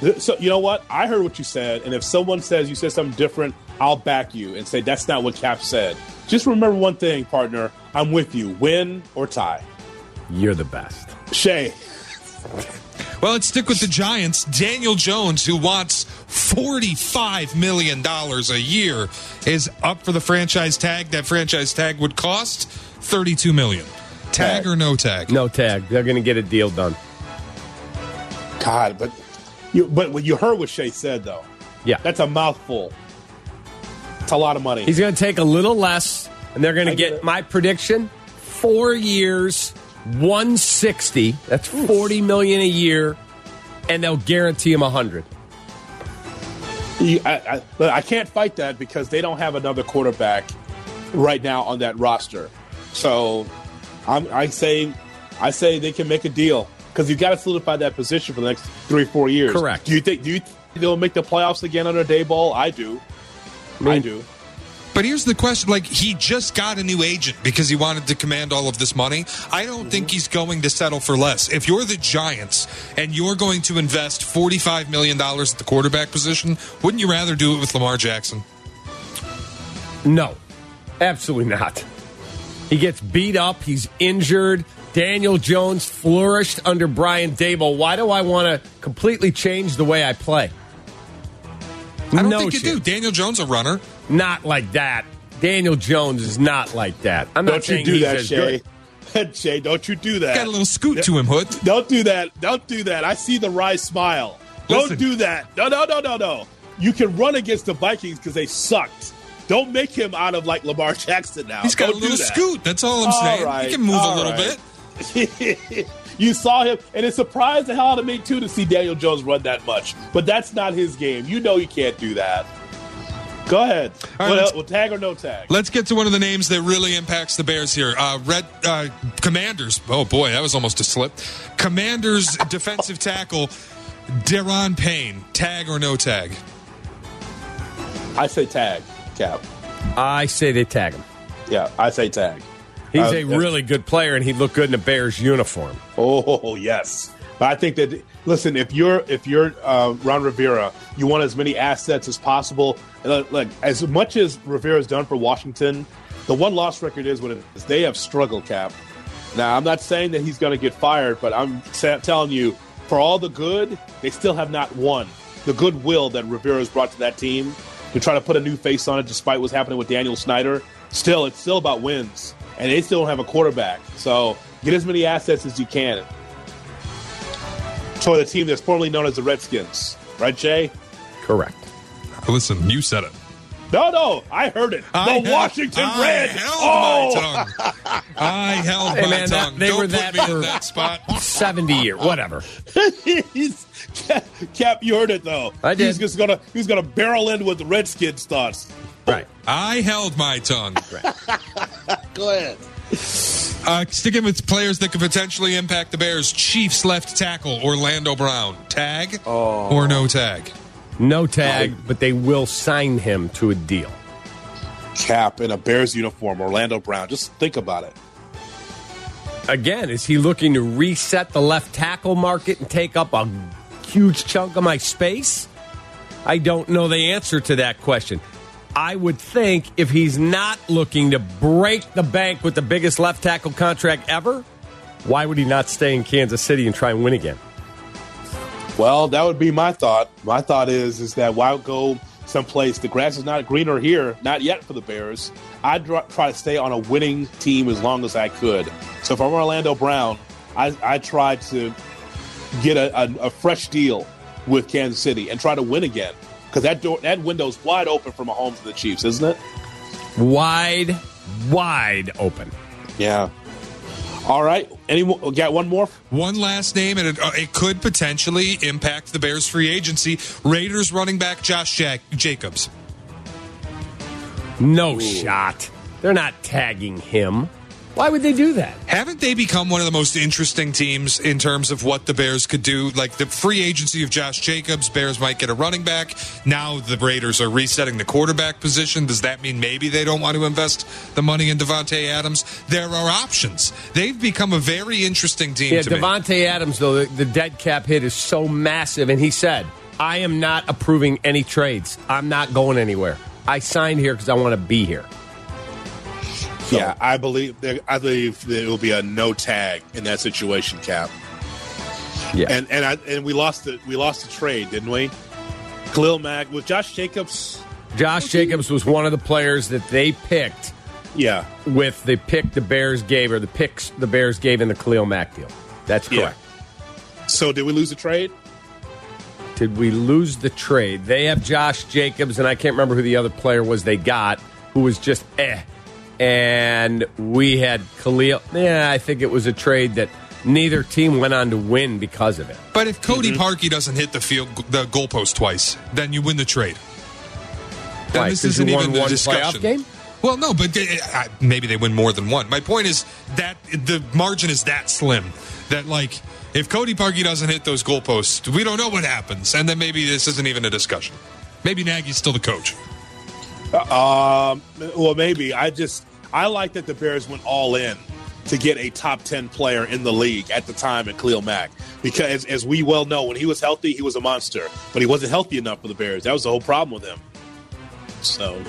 Speaker 6: if- so, you know what? I heard what you said. And if someone says you said something different, I'll back you and say that's not what Cap said. Just remember one thing, partner. I'm with you. Win or tie.
Speaker 7: You're the best.
Speaker 6: Shay.
Speaker 2: Well, let's stick with the Giants. Daniel Jones, who wants $45 million a year, is up for the franchise tag. That franchise tag would cost $32 million. Tag,
Speaker 6: Tag.
Speaker 2: or no tag?
Speaker 7: No tag. They're going to get a deal done.
Speaker 6: God, but you but when you heard what Shay said though.
Speaker 7: Yeah.
Speaker 6: That's a mouthful. It's a lot of money.
Speaker 7: He's going to take a little less, and they're going to
Speaker 6: get
Speaker 7: get my prediction: four years, one sixty. That's forty million a year, and they'll guarantee him a hundred.
Speaker 6: I, I, I can't fight that because they don't have another quarterback right now on that roster. So I'm, I say, I say they can make a deal because you got to solidify that position for the next three, four years.
Speaker 7: Correct.
Speaker 6: Do you think? Do you think they'll make the playoffs again under Daboll? I do. I do.
Speaker 2: But here's the question: like he just got a new agent because he wanted to command all of this money. I don't think mm-hmm. he's going to settle for less. If you're the Giants and you're going to invest forty-five million dollars at the quarterback position, wouldn't you rather do it with Lamar Jackson?
Speaker 7: No, absolutely not. He gets beat up. He's injured. Daniel Jones flourished under Brian Daboll. Why do I want to completely change the way I play?
Speaker 2: I don't
Speaker 7: no
Speaker 2: think you do. Daniel Jones, a runner.
Speaker 7: Not like that. Daniel Jones is not like that. I'm not
Speaker 6: Don't you
Speaker 7: saying
Speaker 6: do
Speaker 7: he's
Speaker 6: that,
Speaker 7: as
Speaker 6: Shay.
Speaker 7: good.
Speaker 6: Shay, don't you do that.
Speaker 2: Got a little scoot to him, Hood.
Speaker 6: Don't do that. Don't do that. I see the wry smile. Don't do that. No, no, no, no, no. You can run against the Vikings because they sucked. Don't make him out of like Lamar Jackson now.
Speaker 2: He's got
Speaker 6: Don't
Speaker 2: a little
Speaker 6: that.
Speaker 2: scoot. That's all I'm
Speaker 6: All
Speaker 2: saying.
Speaker 6: right,
Speaker 2: he can move a little
Speaker 6: right.
Speaker 2: bit.
Speaker 6: you saw him, and it surprised the hell out of me too to see Daniel Jones run that much. But that's not his game. You know you can't do that. Go ahead.
Speaker 2: All right?
Speaker 6: Well, tag or no tag?
Speaker 2: Let's get to one of the names that really impacts the Bears here. Uh, Red uh, Commanders. Oh boy, that was almost a slip. Commanders defensive tackle Daron Payne. Tag or no tag?
Speaker 6: I say tag. Cap.
Speaker 7: I say they tag him.
Speaker 6: Yeah, I say tag.
Speaker 7: He's
Speaker 6: Uh,
Speaker 7: a really good player, and he'd look good in a Bears uniform.
Speaker 6: Oh yes, but I think that listen, if you're if you're uh, Ron Rivera, you want as many assets as possible. And, uh, Like as much as Rivera's done for Washington, the one loss record is what it is. They have struggled, Cap. Now I'm not saying that he's going to get fired, but I'm telling you, for all the good, they still have not won. The goodwill that Rivera's brought to that team to try to put a new face on it, despite what's happening with Daniel Snyder. Still, it's still about wins, and they still don't have a quarterback. So get as many assets as you can for the team that's formerly known as the Redskins, right, Jay?
Speaker 7: Correct.
Speaker 2: Listen, you said it.
Speaker 6: No, no, I heard it. The
Speaker 2: I held-
Speaker 6: Washington
Speaker 2: I
Speaker 6: Red.
Speaker 2: held
Speaker 6: oh,
Speaker 2: my tongue. I held
Speaker 7: Hey,
Speaker 2: my
Speaker 7: man, that-
Speaker 2: tongue.
Speaker 7: they
Speaker 2: Don't
Speaker 7: were
Speaker 2: put
Speaker 7: that
Speaker 2: me
Speaker 7: for-
Speaker 2: in that spot.
Speaker 7: 70 years, whatever.
Speaker 6: He's, Cap, you heard it though.
Speaker 7: I did.
Speaker 6: He's just gonna he's gonna barrel in with the Redskins thoughts.
Speaker 7: Right.
Speaker 2: I held my tongue.
Speaker 6: Go ahead.
Speaker 2: Uh, sticking with players that could potentially impact the Bears, Chiefs left tackle Orlando Brown. Tag
Speaker 6: Oh.
Speaker 2: or no tag?
Speaker 7: No tag, but they will sign him to a deal.
Speaker 6: Cap in a Bears uniform, Orlando Brown. Just think about it.
Speaker 7: Again, is he looking to reset the left tackle market and take up a huge chunk of my space? I don't know the answer to that question. I would think if he's not looking to break the bank with the biggest left tackle contract ever, why would he not stay in Kansas City and try and win again?
Speaker 6: Well, that would be my thought. My thought is is that why go someplace? The grass is not greener here, not yet for the Bears. I'd try to stay on a winning team as long as I could. So if I'm Orlando Brown, I I tried to get a, a, a fresh deal with Kansas City and try to win again because that door that window's wide open for Mahomes and the Chiefs, isn't it?
Speaker 7: Wide, wide open.
Speaker 6: Yeah. All right. Any? Got one more?
Speaker 2: One last name, and it, uh, it could potentially impact the Bears' free agency. Raiders running back Josh Jack- Jacobs.
Speaker 7: No shot. They're not tagging him. Why would they do that?
Speaker 2: Haven't they become one of the most interesting teams in terms of what the Bears could do? Like the free agency of Josh Jacobs, Bears might get a running back. Now the Raiders are resetting the quarterback position. Does that mean maybe they don't want to invest the money in Davante Adams? There are options. They've become a very interesting team
Speaker 7: Yeah,
Speaker 2: to me.
Speaker 7: Adams, though, the, the dead cap hit is so massive, and he said, I am not approving any trades. I'm not going anywhere. I signed here because I want to be here.
Speaker 6: Yeah, I believe there- I believe there will be a no tag in that situation, Cap.
Speaker 7: Yeah,
Speaker 6: and and I, and we lost the we lost the trade, didn't we? Khalil Mack with Josh Jacobs.
Speaker 7: Josh Jacobs was one of the players that they picked.
Speaker 6: Yeah,
Speaker 7: with the pick the Bears gave, or the picks the Bears gave in the Khalil Mack deal. That's
Speaker 6: Yeah.
Speaker 7: correct.
Speaker 6: So did we lose the trade?
Speaker 7: Did we lose the trade? They have Josh Jacobs, and I can't remember who the other player was they got, who was just eh. And we had Khalil. Yeah, I think it was a trade that neither team went on to win because of it.
Speaker 2: But if Cody Parkey doesn't hit the field the goalpost twice, then you win the trade. Then
Speaker 7: Why,
Speaker 2: this
Speaker 7: 'cause
Speaker 2: isn't
Speaker 7: you
Speaker 2: even
Speaker 7: won
Speaker 2: the
Speaker 7: one
Speaker 2: discussion.
Speaker 7: playoff game?
Speaker 2: Well, no, but they, uh, maybe they win more than one. My point is that the margin is that slim that like if Cody Parkey doesn't hit those goalposts, we don't know what happens, and then maybe this isn't even a discussion. Maybe Nagy's still the coach.
Speaker 6: Um, well, maybe I just I like that the Bears went all in to get a top ten player in the league at the time at Khalil Mack because as we well know, when he was healthy, he was a monster, but he wasn't healthy enough for the Bears. That was the whole problem with him. So,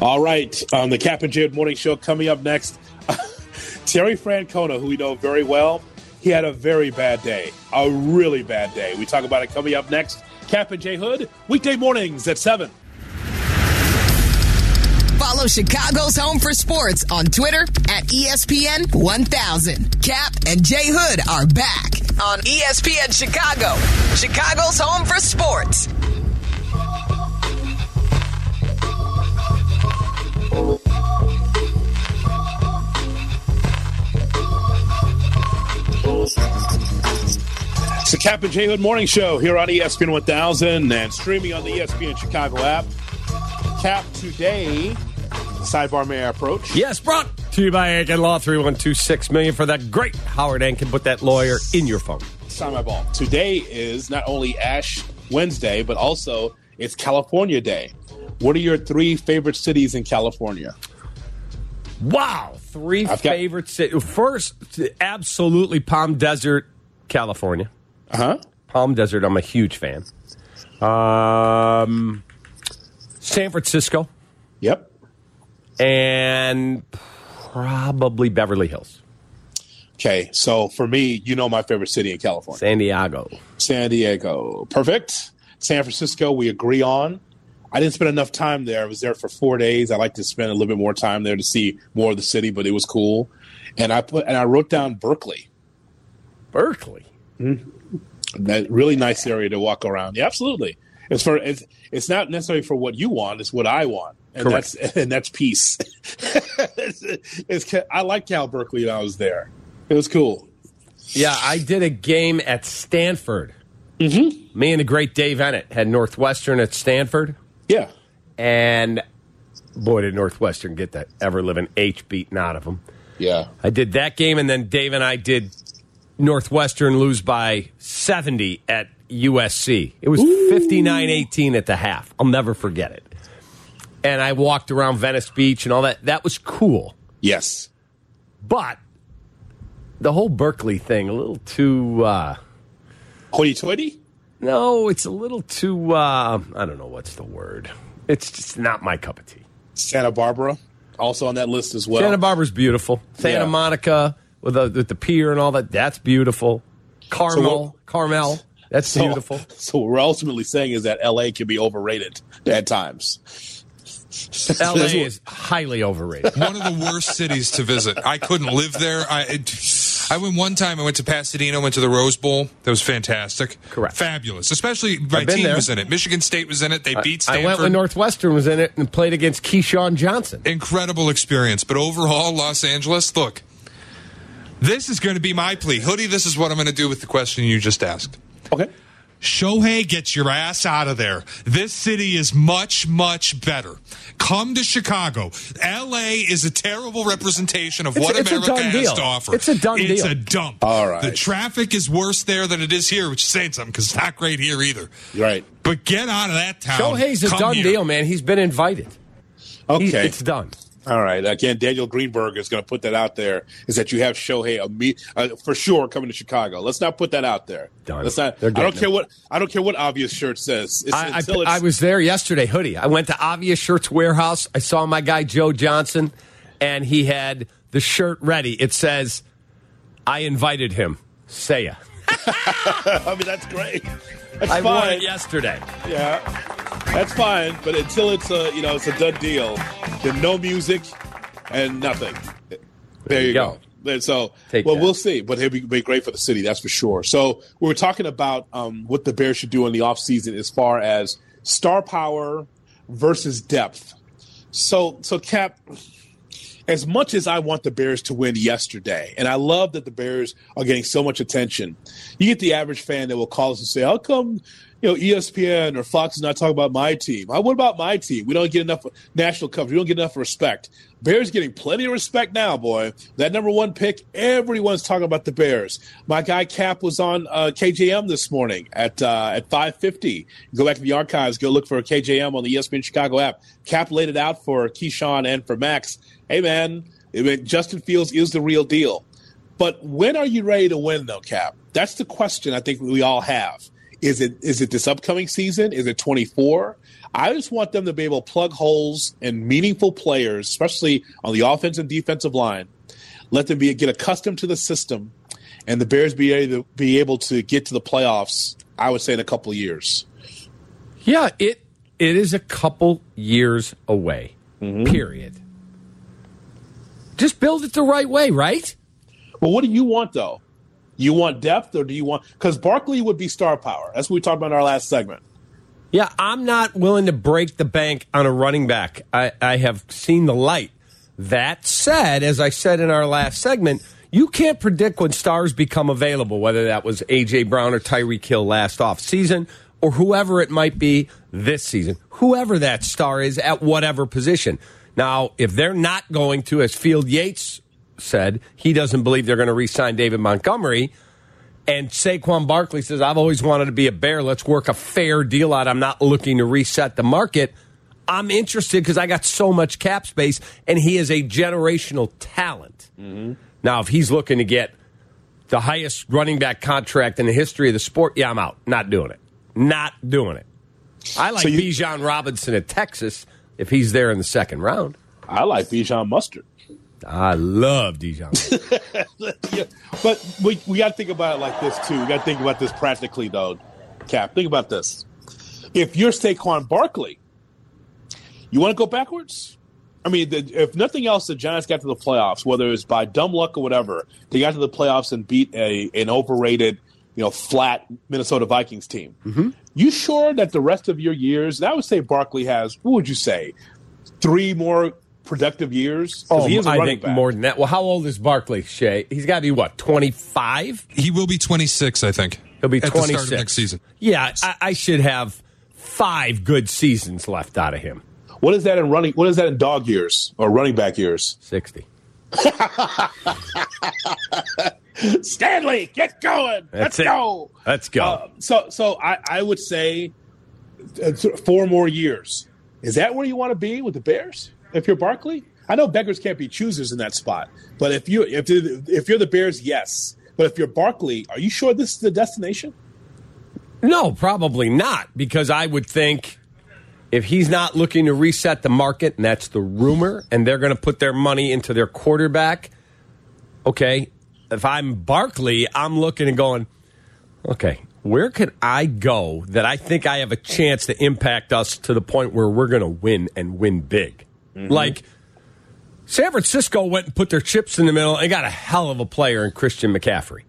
Speaker 6: all right, um, the Cap and Jared Morning Show coming up next. Terry Francona, who we know very well, he had a very bad day, a really bad day. We talk about it coming up next. Cap and J Hood, weekday mornings at seven.
Speaker 11: Follow Chicago's Home for Sports on Twitter at ESPN 1000. Cap and Jay Hood are back on ESPN Chicago, Chicago's Home for Sports.
Speaker 6: It's the Cap and J Hood Morning Show here on ESPN 1000 and streaming on the ESPN Chicago app. Cap, today, sidebar may I approach?
Speaker 7: Yes, brought to you by Ankin Law, 3126 million for that great Howard Ankin. Put that lawyer in your phone.
Speaker 6: Sign my ball. Today is not only Ash Wednesday, but also it's California Day. What are your three favorite cities in California?
Speaker 7: Wow, 3
Speaker 6: I've
Speaker 7: favorite cities. First, absolutely Palm Desert, California.
Speaker 6: Uh huh.
Speaker 7: Palm Desert, I'm a huge fan. Um, San Francisco.
Speaker 6: Yep.
Speaker 7: And probably Beverly Hills.
Speaker 6: Okay, so for me, you know my favorite city in California.
Speaker 7: San Diego.
Speaker 6: San Diego. Perfect. San Francisco, we agree on. I didn't spend enough time there. I was there for four days. I like to spend a little bit more time there to see more of the city, but it was cool. And I put and I wrote down Berkeley.
Speaker 7: Berkeley. Mm-hmm.
Speaker 6: That really nice area to walk around. Yeah, absolutely. It's for it's it's not necessarily for what you want. It's what I want, and
Speaker 7: Correct.
Speaker 6: that's and that's peace. it's, it's I liked Cal Berkeley when I was there. It was cool.
Speaker 7: Yeah, I did a game at Stanford. Mm-hmm. Me and the great Dave Eanet had Northwestern at Stanford.
Speaker 6: Yeah.
Speaker 7: And boy, did Northwestern get that ever living H beaten out of them.
Speaker 6: Yeah.
Speaker 7: I did that game, and then Dave and I did Northwestern lose by 70 at USC. It was 59 18 at the half. I'll never forget it. And I walked around Venice Beach and all that. That was cool.
Speaker 6: Yes.
Speaker 7: But the whole Berkeley thing, a little too. Uh,
Speaker 6: Hoity toity?
Speaker 7: no, it's a little too. Uh, I don't know what's the word. It's just not my cup of tea.
Speaker 6: Santa Barbara, also on that list as well.
Speaker 7: Santa Barbara's beautiful. Santa
Speaker 6: Yeah.
Speaker 7: Monica with the, with the pier and all that. That's beautiful. Carmel,
Speaker 6: So
Speaker 7: Carmel. That's
Speaker 6: So-
Speaker 7: beautiful.
Speaker 6: So what we're ultimately saying is that LA can be overrated at times.
Speaker 7: LA is highly overrated.
Speaker 2: One of the worst cities to visit. I couldn't live there. I it, I went one time. I went to Pasadena. Went to the Rose Bowl. That was fantastic.
Speaker 7: Correct.
Speaker 2: Fabulous. Especially my team
Speaker 7: there.
Speaker 2: was in it. Michigan State was in it. They beat Stanford.
Speaker 7: I went when Northwestern was in it and played against Keyshawn Johnson.
Speaker 2: Incredible experience. But overall, Los Angeles. Look, this is going to be my plea, hoodie. This is what I'm going to do with the question you just asked.
Speaker 6: Okay.
Speaker 2: Shohei, get your ass out of there. This city is much, much better. Come to Chicago. LA is a terrible representation of
Speaker 7: It's-
Speaker 2: what
Speaker 7: a
Speaker 2: America has
Speaker 7: deal.
Speaker 2: to offer.
Speaker 7: It's a done deal.
Speaker 2: It's
Speaker 7: deal.
Speaker 2: a dump.
Speaker 6: All right.
Speaker 2: The traffic is worse there than it is here, which is saying something because it's not great here either.
Speaker 6: Right.
Speaker 2: But get out of that town.
Speaker 7: Shohei's a
Speaker 2: Come
Speaker 7: done
Speaker 2: here.
Speaker 7: deal, man. He's been invited.
Speaker 6: Okay.
Speaker 7: It's done.
Speaker 6: All right. Again, Daniel Greenberg is going to put that out there. Is that you have Shohei imme- uh, for sure coming to Chicago? Let's not put that out there.
Speaker 7: Done.
Speaker 6: Let's not. I don't care what. I don't care what obvious shirt says. It's,
Speaker 7: I, I, I was there yesterday, hoodie. I went to Obvious Shirts Warehouse. I saw my guy Joe Johnson, and he had the shirt ready. It says, "I invited him." Say ya.
Speaker 6: I mean, that's great. That's
Speaker 7: I
Speaker 6: fine.
Speaker 7: it yesterday.
Speaker 6: Yeah, that's fine. But until it's a you know it's a done deal, then no music and nothing. There you
Speaker 7: go.
Speaker 6: go. And So,
Speaker 7: Take
Speaker 6: well,
Speaker 7: that.
Speaker 6: we'll see. But it'll be, be great for the city, that's for sure. So, we were talking about um, what the Bears should do in the offseason as far as star power versus depth. So, so Cap, as much as I want the Bears to win yesterday, and I love that the Bears are getting so much attention, you get the average fan that will call us and say, "How come you know ESPN or Fox is not talking about my team? Uh, What about my team? We don't get enough national coverage. We don't get enough respect." Bears getting plenty of respect now, boy. That number one pick, everyone's talking about the Bears. My guy Cap was on uh, KJM this morning at uh, at five fifty. Go back to the archives, go look for KJM on the ESPN Chicago app. Cap laid it out for Keyshawn and for Max. Hey man, Justin Fields is the real deal. But when are you ready to win, though, Cap? That's the question I think we all have. Is it is it this upcoming season? Is it 24? I just want them to be able to plug holes and meaningful players, especially on the offensive and defensive line. Let them be get accustomed to the system, and the Bears be able to, be able to get to the playoffs. I would say in a couple of years.
Speaker 7: Yeah, it it is a couple years away. Mm-hmm. Period. Just build it the right way, right?
Speaker 6: Well, what do you want though? You want depth, or do you want because Barkley would be star power? That's what we talked about in our last segment.
Speaker 7: Yeah, I'm not willing to break the bank on a running back. I, I have seen the light. That said, as I said in our last segment, you can't predict when stars become available, whether that was A.J. Brown or Tyreek Hill last off season or whoever it might be this season, whoever that star is at whatever position. Now, if they're not going to, as Field Yates said, he doesn't believe they're going to re sign David Montgomery. And Saquon Barkley says, I've always wanted to be a bear. Let's work a fair deal out. I'm not looking to reset the market. I'm interested because I got so much cap space, and he is a generational talent. Mm-hmm. Now, if he's looking to get the highest running back contract in the history of the sport, yeah, I'm out. Not doing it. Not doing it. I like
Speaker 6: So you-
Speaker 7: Bijan Robinson at Texas if he's there in the second round.
Speaker 6: I like Bijan Mustard.
Speaker 7: I love Dijon.
Speaker 6: yeah, but we we got to think about it like this too. We got to think about this practically, though. Cap, think about this. If you're Saquon Barkley, you want to go backwards. I mean, the, if nothing else, the Giants got to the playoffs, whether it's by dumb luck or whatever. They got to the playoffs and beat a an overrated, you know, flat Minnesota Vikings team.
Speaker 7: Mm-hmm.
Speaker 6: You sure that the rest of your years? And I would say Barkley has. What would you say? Three more productive years. 'Cause
Speaker 7: Oh,
Speaker 6: he is a
Speaker 7: I think
Speaker 6: back.
Speaker 7: more than that. Well, how old is Barkley, Shay? He's got to be what, 25?
Speaker 2: He will be 26, I think.
Speaker 7: He'll be 26
Speaker 2: the start of next season.
Speaker 7: Yeah, I, I should have five good seasons left out of him.
Speaker 6: What is that in running? What is that in dog years or running back years?
Speaker 7: 60.
Speaker 6: Stanley, get going.
Speaker 7: That's
Speaker 6: Let's
Speaker 7: it.
Speaker 6: go.
Speaker 7: Let's go.
Speaker 6: Uh, so, so I, I would say uh, four more years. Is that where you want to be with the Bears? If you're Barkley, I know beggars can't be choosers in that spot. But if you if if you're the Bears, yes. But if you're Barkley, are you sure this is the destination?
Speaker 7: No, probably not, because I would think if he's not looking to reset the market, and that's the rumor, and they're going to put their money into their quarterback, okay, if I'm Barkley, I'm looking and going, okay, where could I go that I think I have a chance to impact us to the point where we're going to win and win big? Mm-hmm. Like, San Francisco went and put their chips in the middle and got a hell of a player in Christian McCaffrey.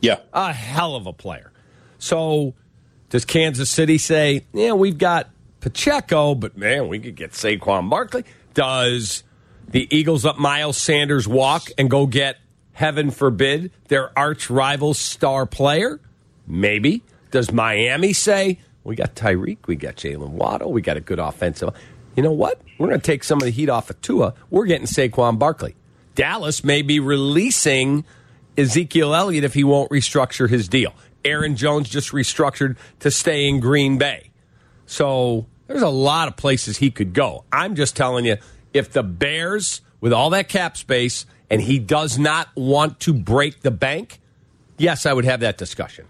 Speaker 6: Yeah.
Speaker 7: A hell of a player. So does Kansas City say, yeah, we've got Pacheco, but man, we could get Saquon Barkley? Does the Eagles up Miles Sanders walk and go get, heaven forbid, their arch rival star player? Maybe. Does Miami say, we got Tyreek, we got Jaylen Waddle, we got a good offensive. You know what? We're going to take some of the heat off of Tua. We're getting Saquon Barkley. Dallas may be releasing Ezekiel Elliott if he won't restructure his deal. Aaron Jones just restructured to stay in Green Bay. So there's a lot of places he could go. I'm just telling you, if the Bears, with all that cap space, and he does not want to break the bank, yes, I would have that discussion.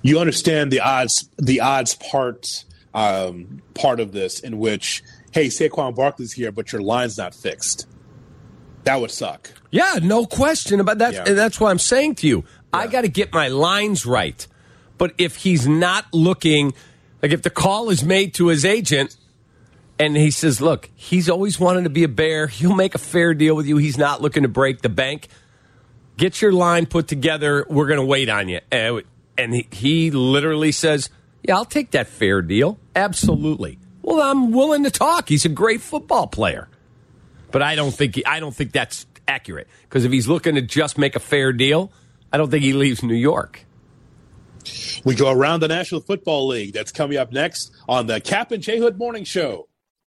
Speaker 6: You understand the odds, the odds part, um, part of this in which, hey, Saquon Barkley's here, but your line's not fixed. That would suck.
Speaker 7: Yeah, no question about that.
Speaker 6: Yeah.
Speaker 7: And that's what I'm saying to you. I got to get my lines right. But if he's not looking, like if the call is made to his agent and he says, look, he's always wanted to be a bear, he'll make a fair deal with you. He's not looking to break the bank. Get your line put together. We're going to wait on you. And he literally says, yeah, I'll take that fair deal. Absolutely. Well, I'm willing to talk. He's a great football player. But I don't think he, I don't think that's accurate because if he's looking to just make a fair deal, I don't think he leaves New York.
Speaker 6: We go around the National Football League. That's coming up next on the Cap and J Hood Morning Show.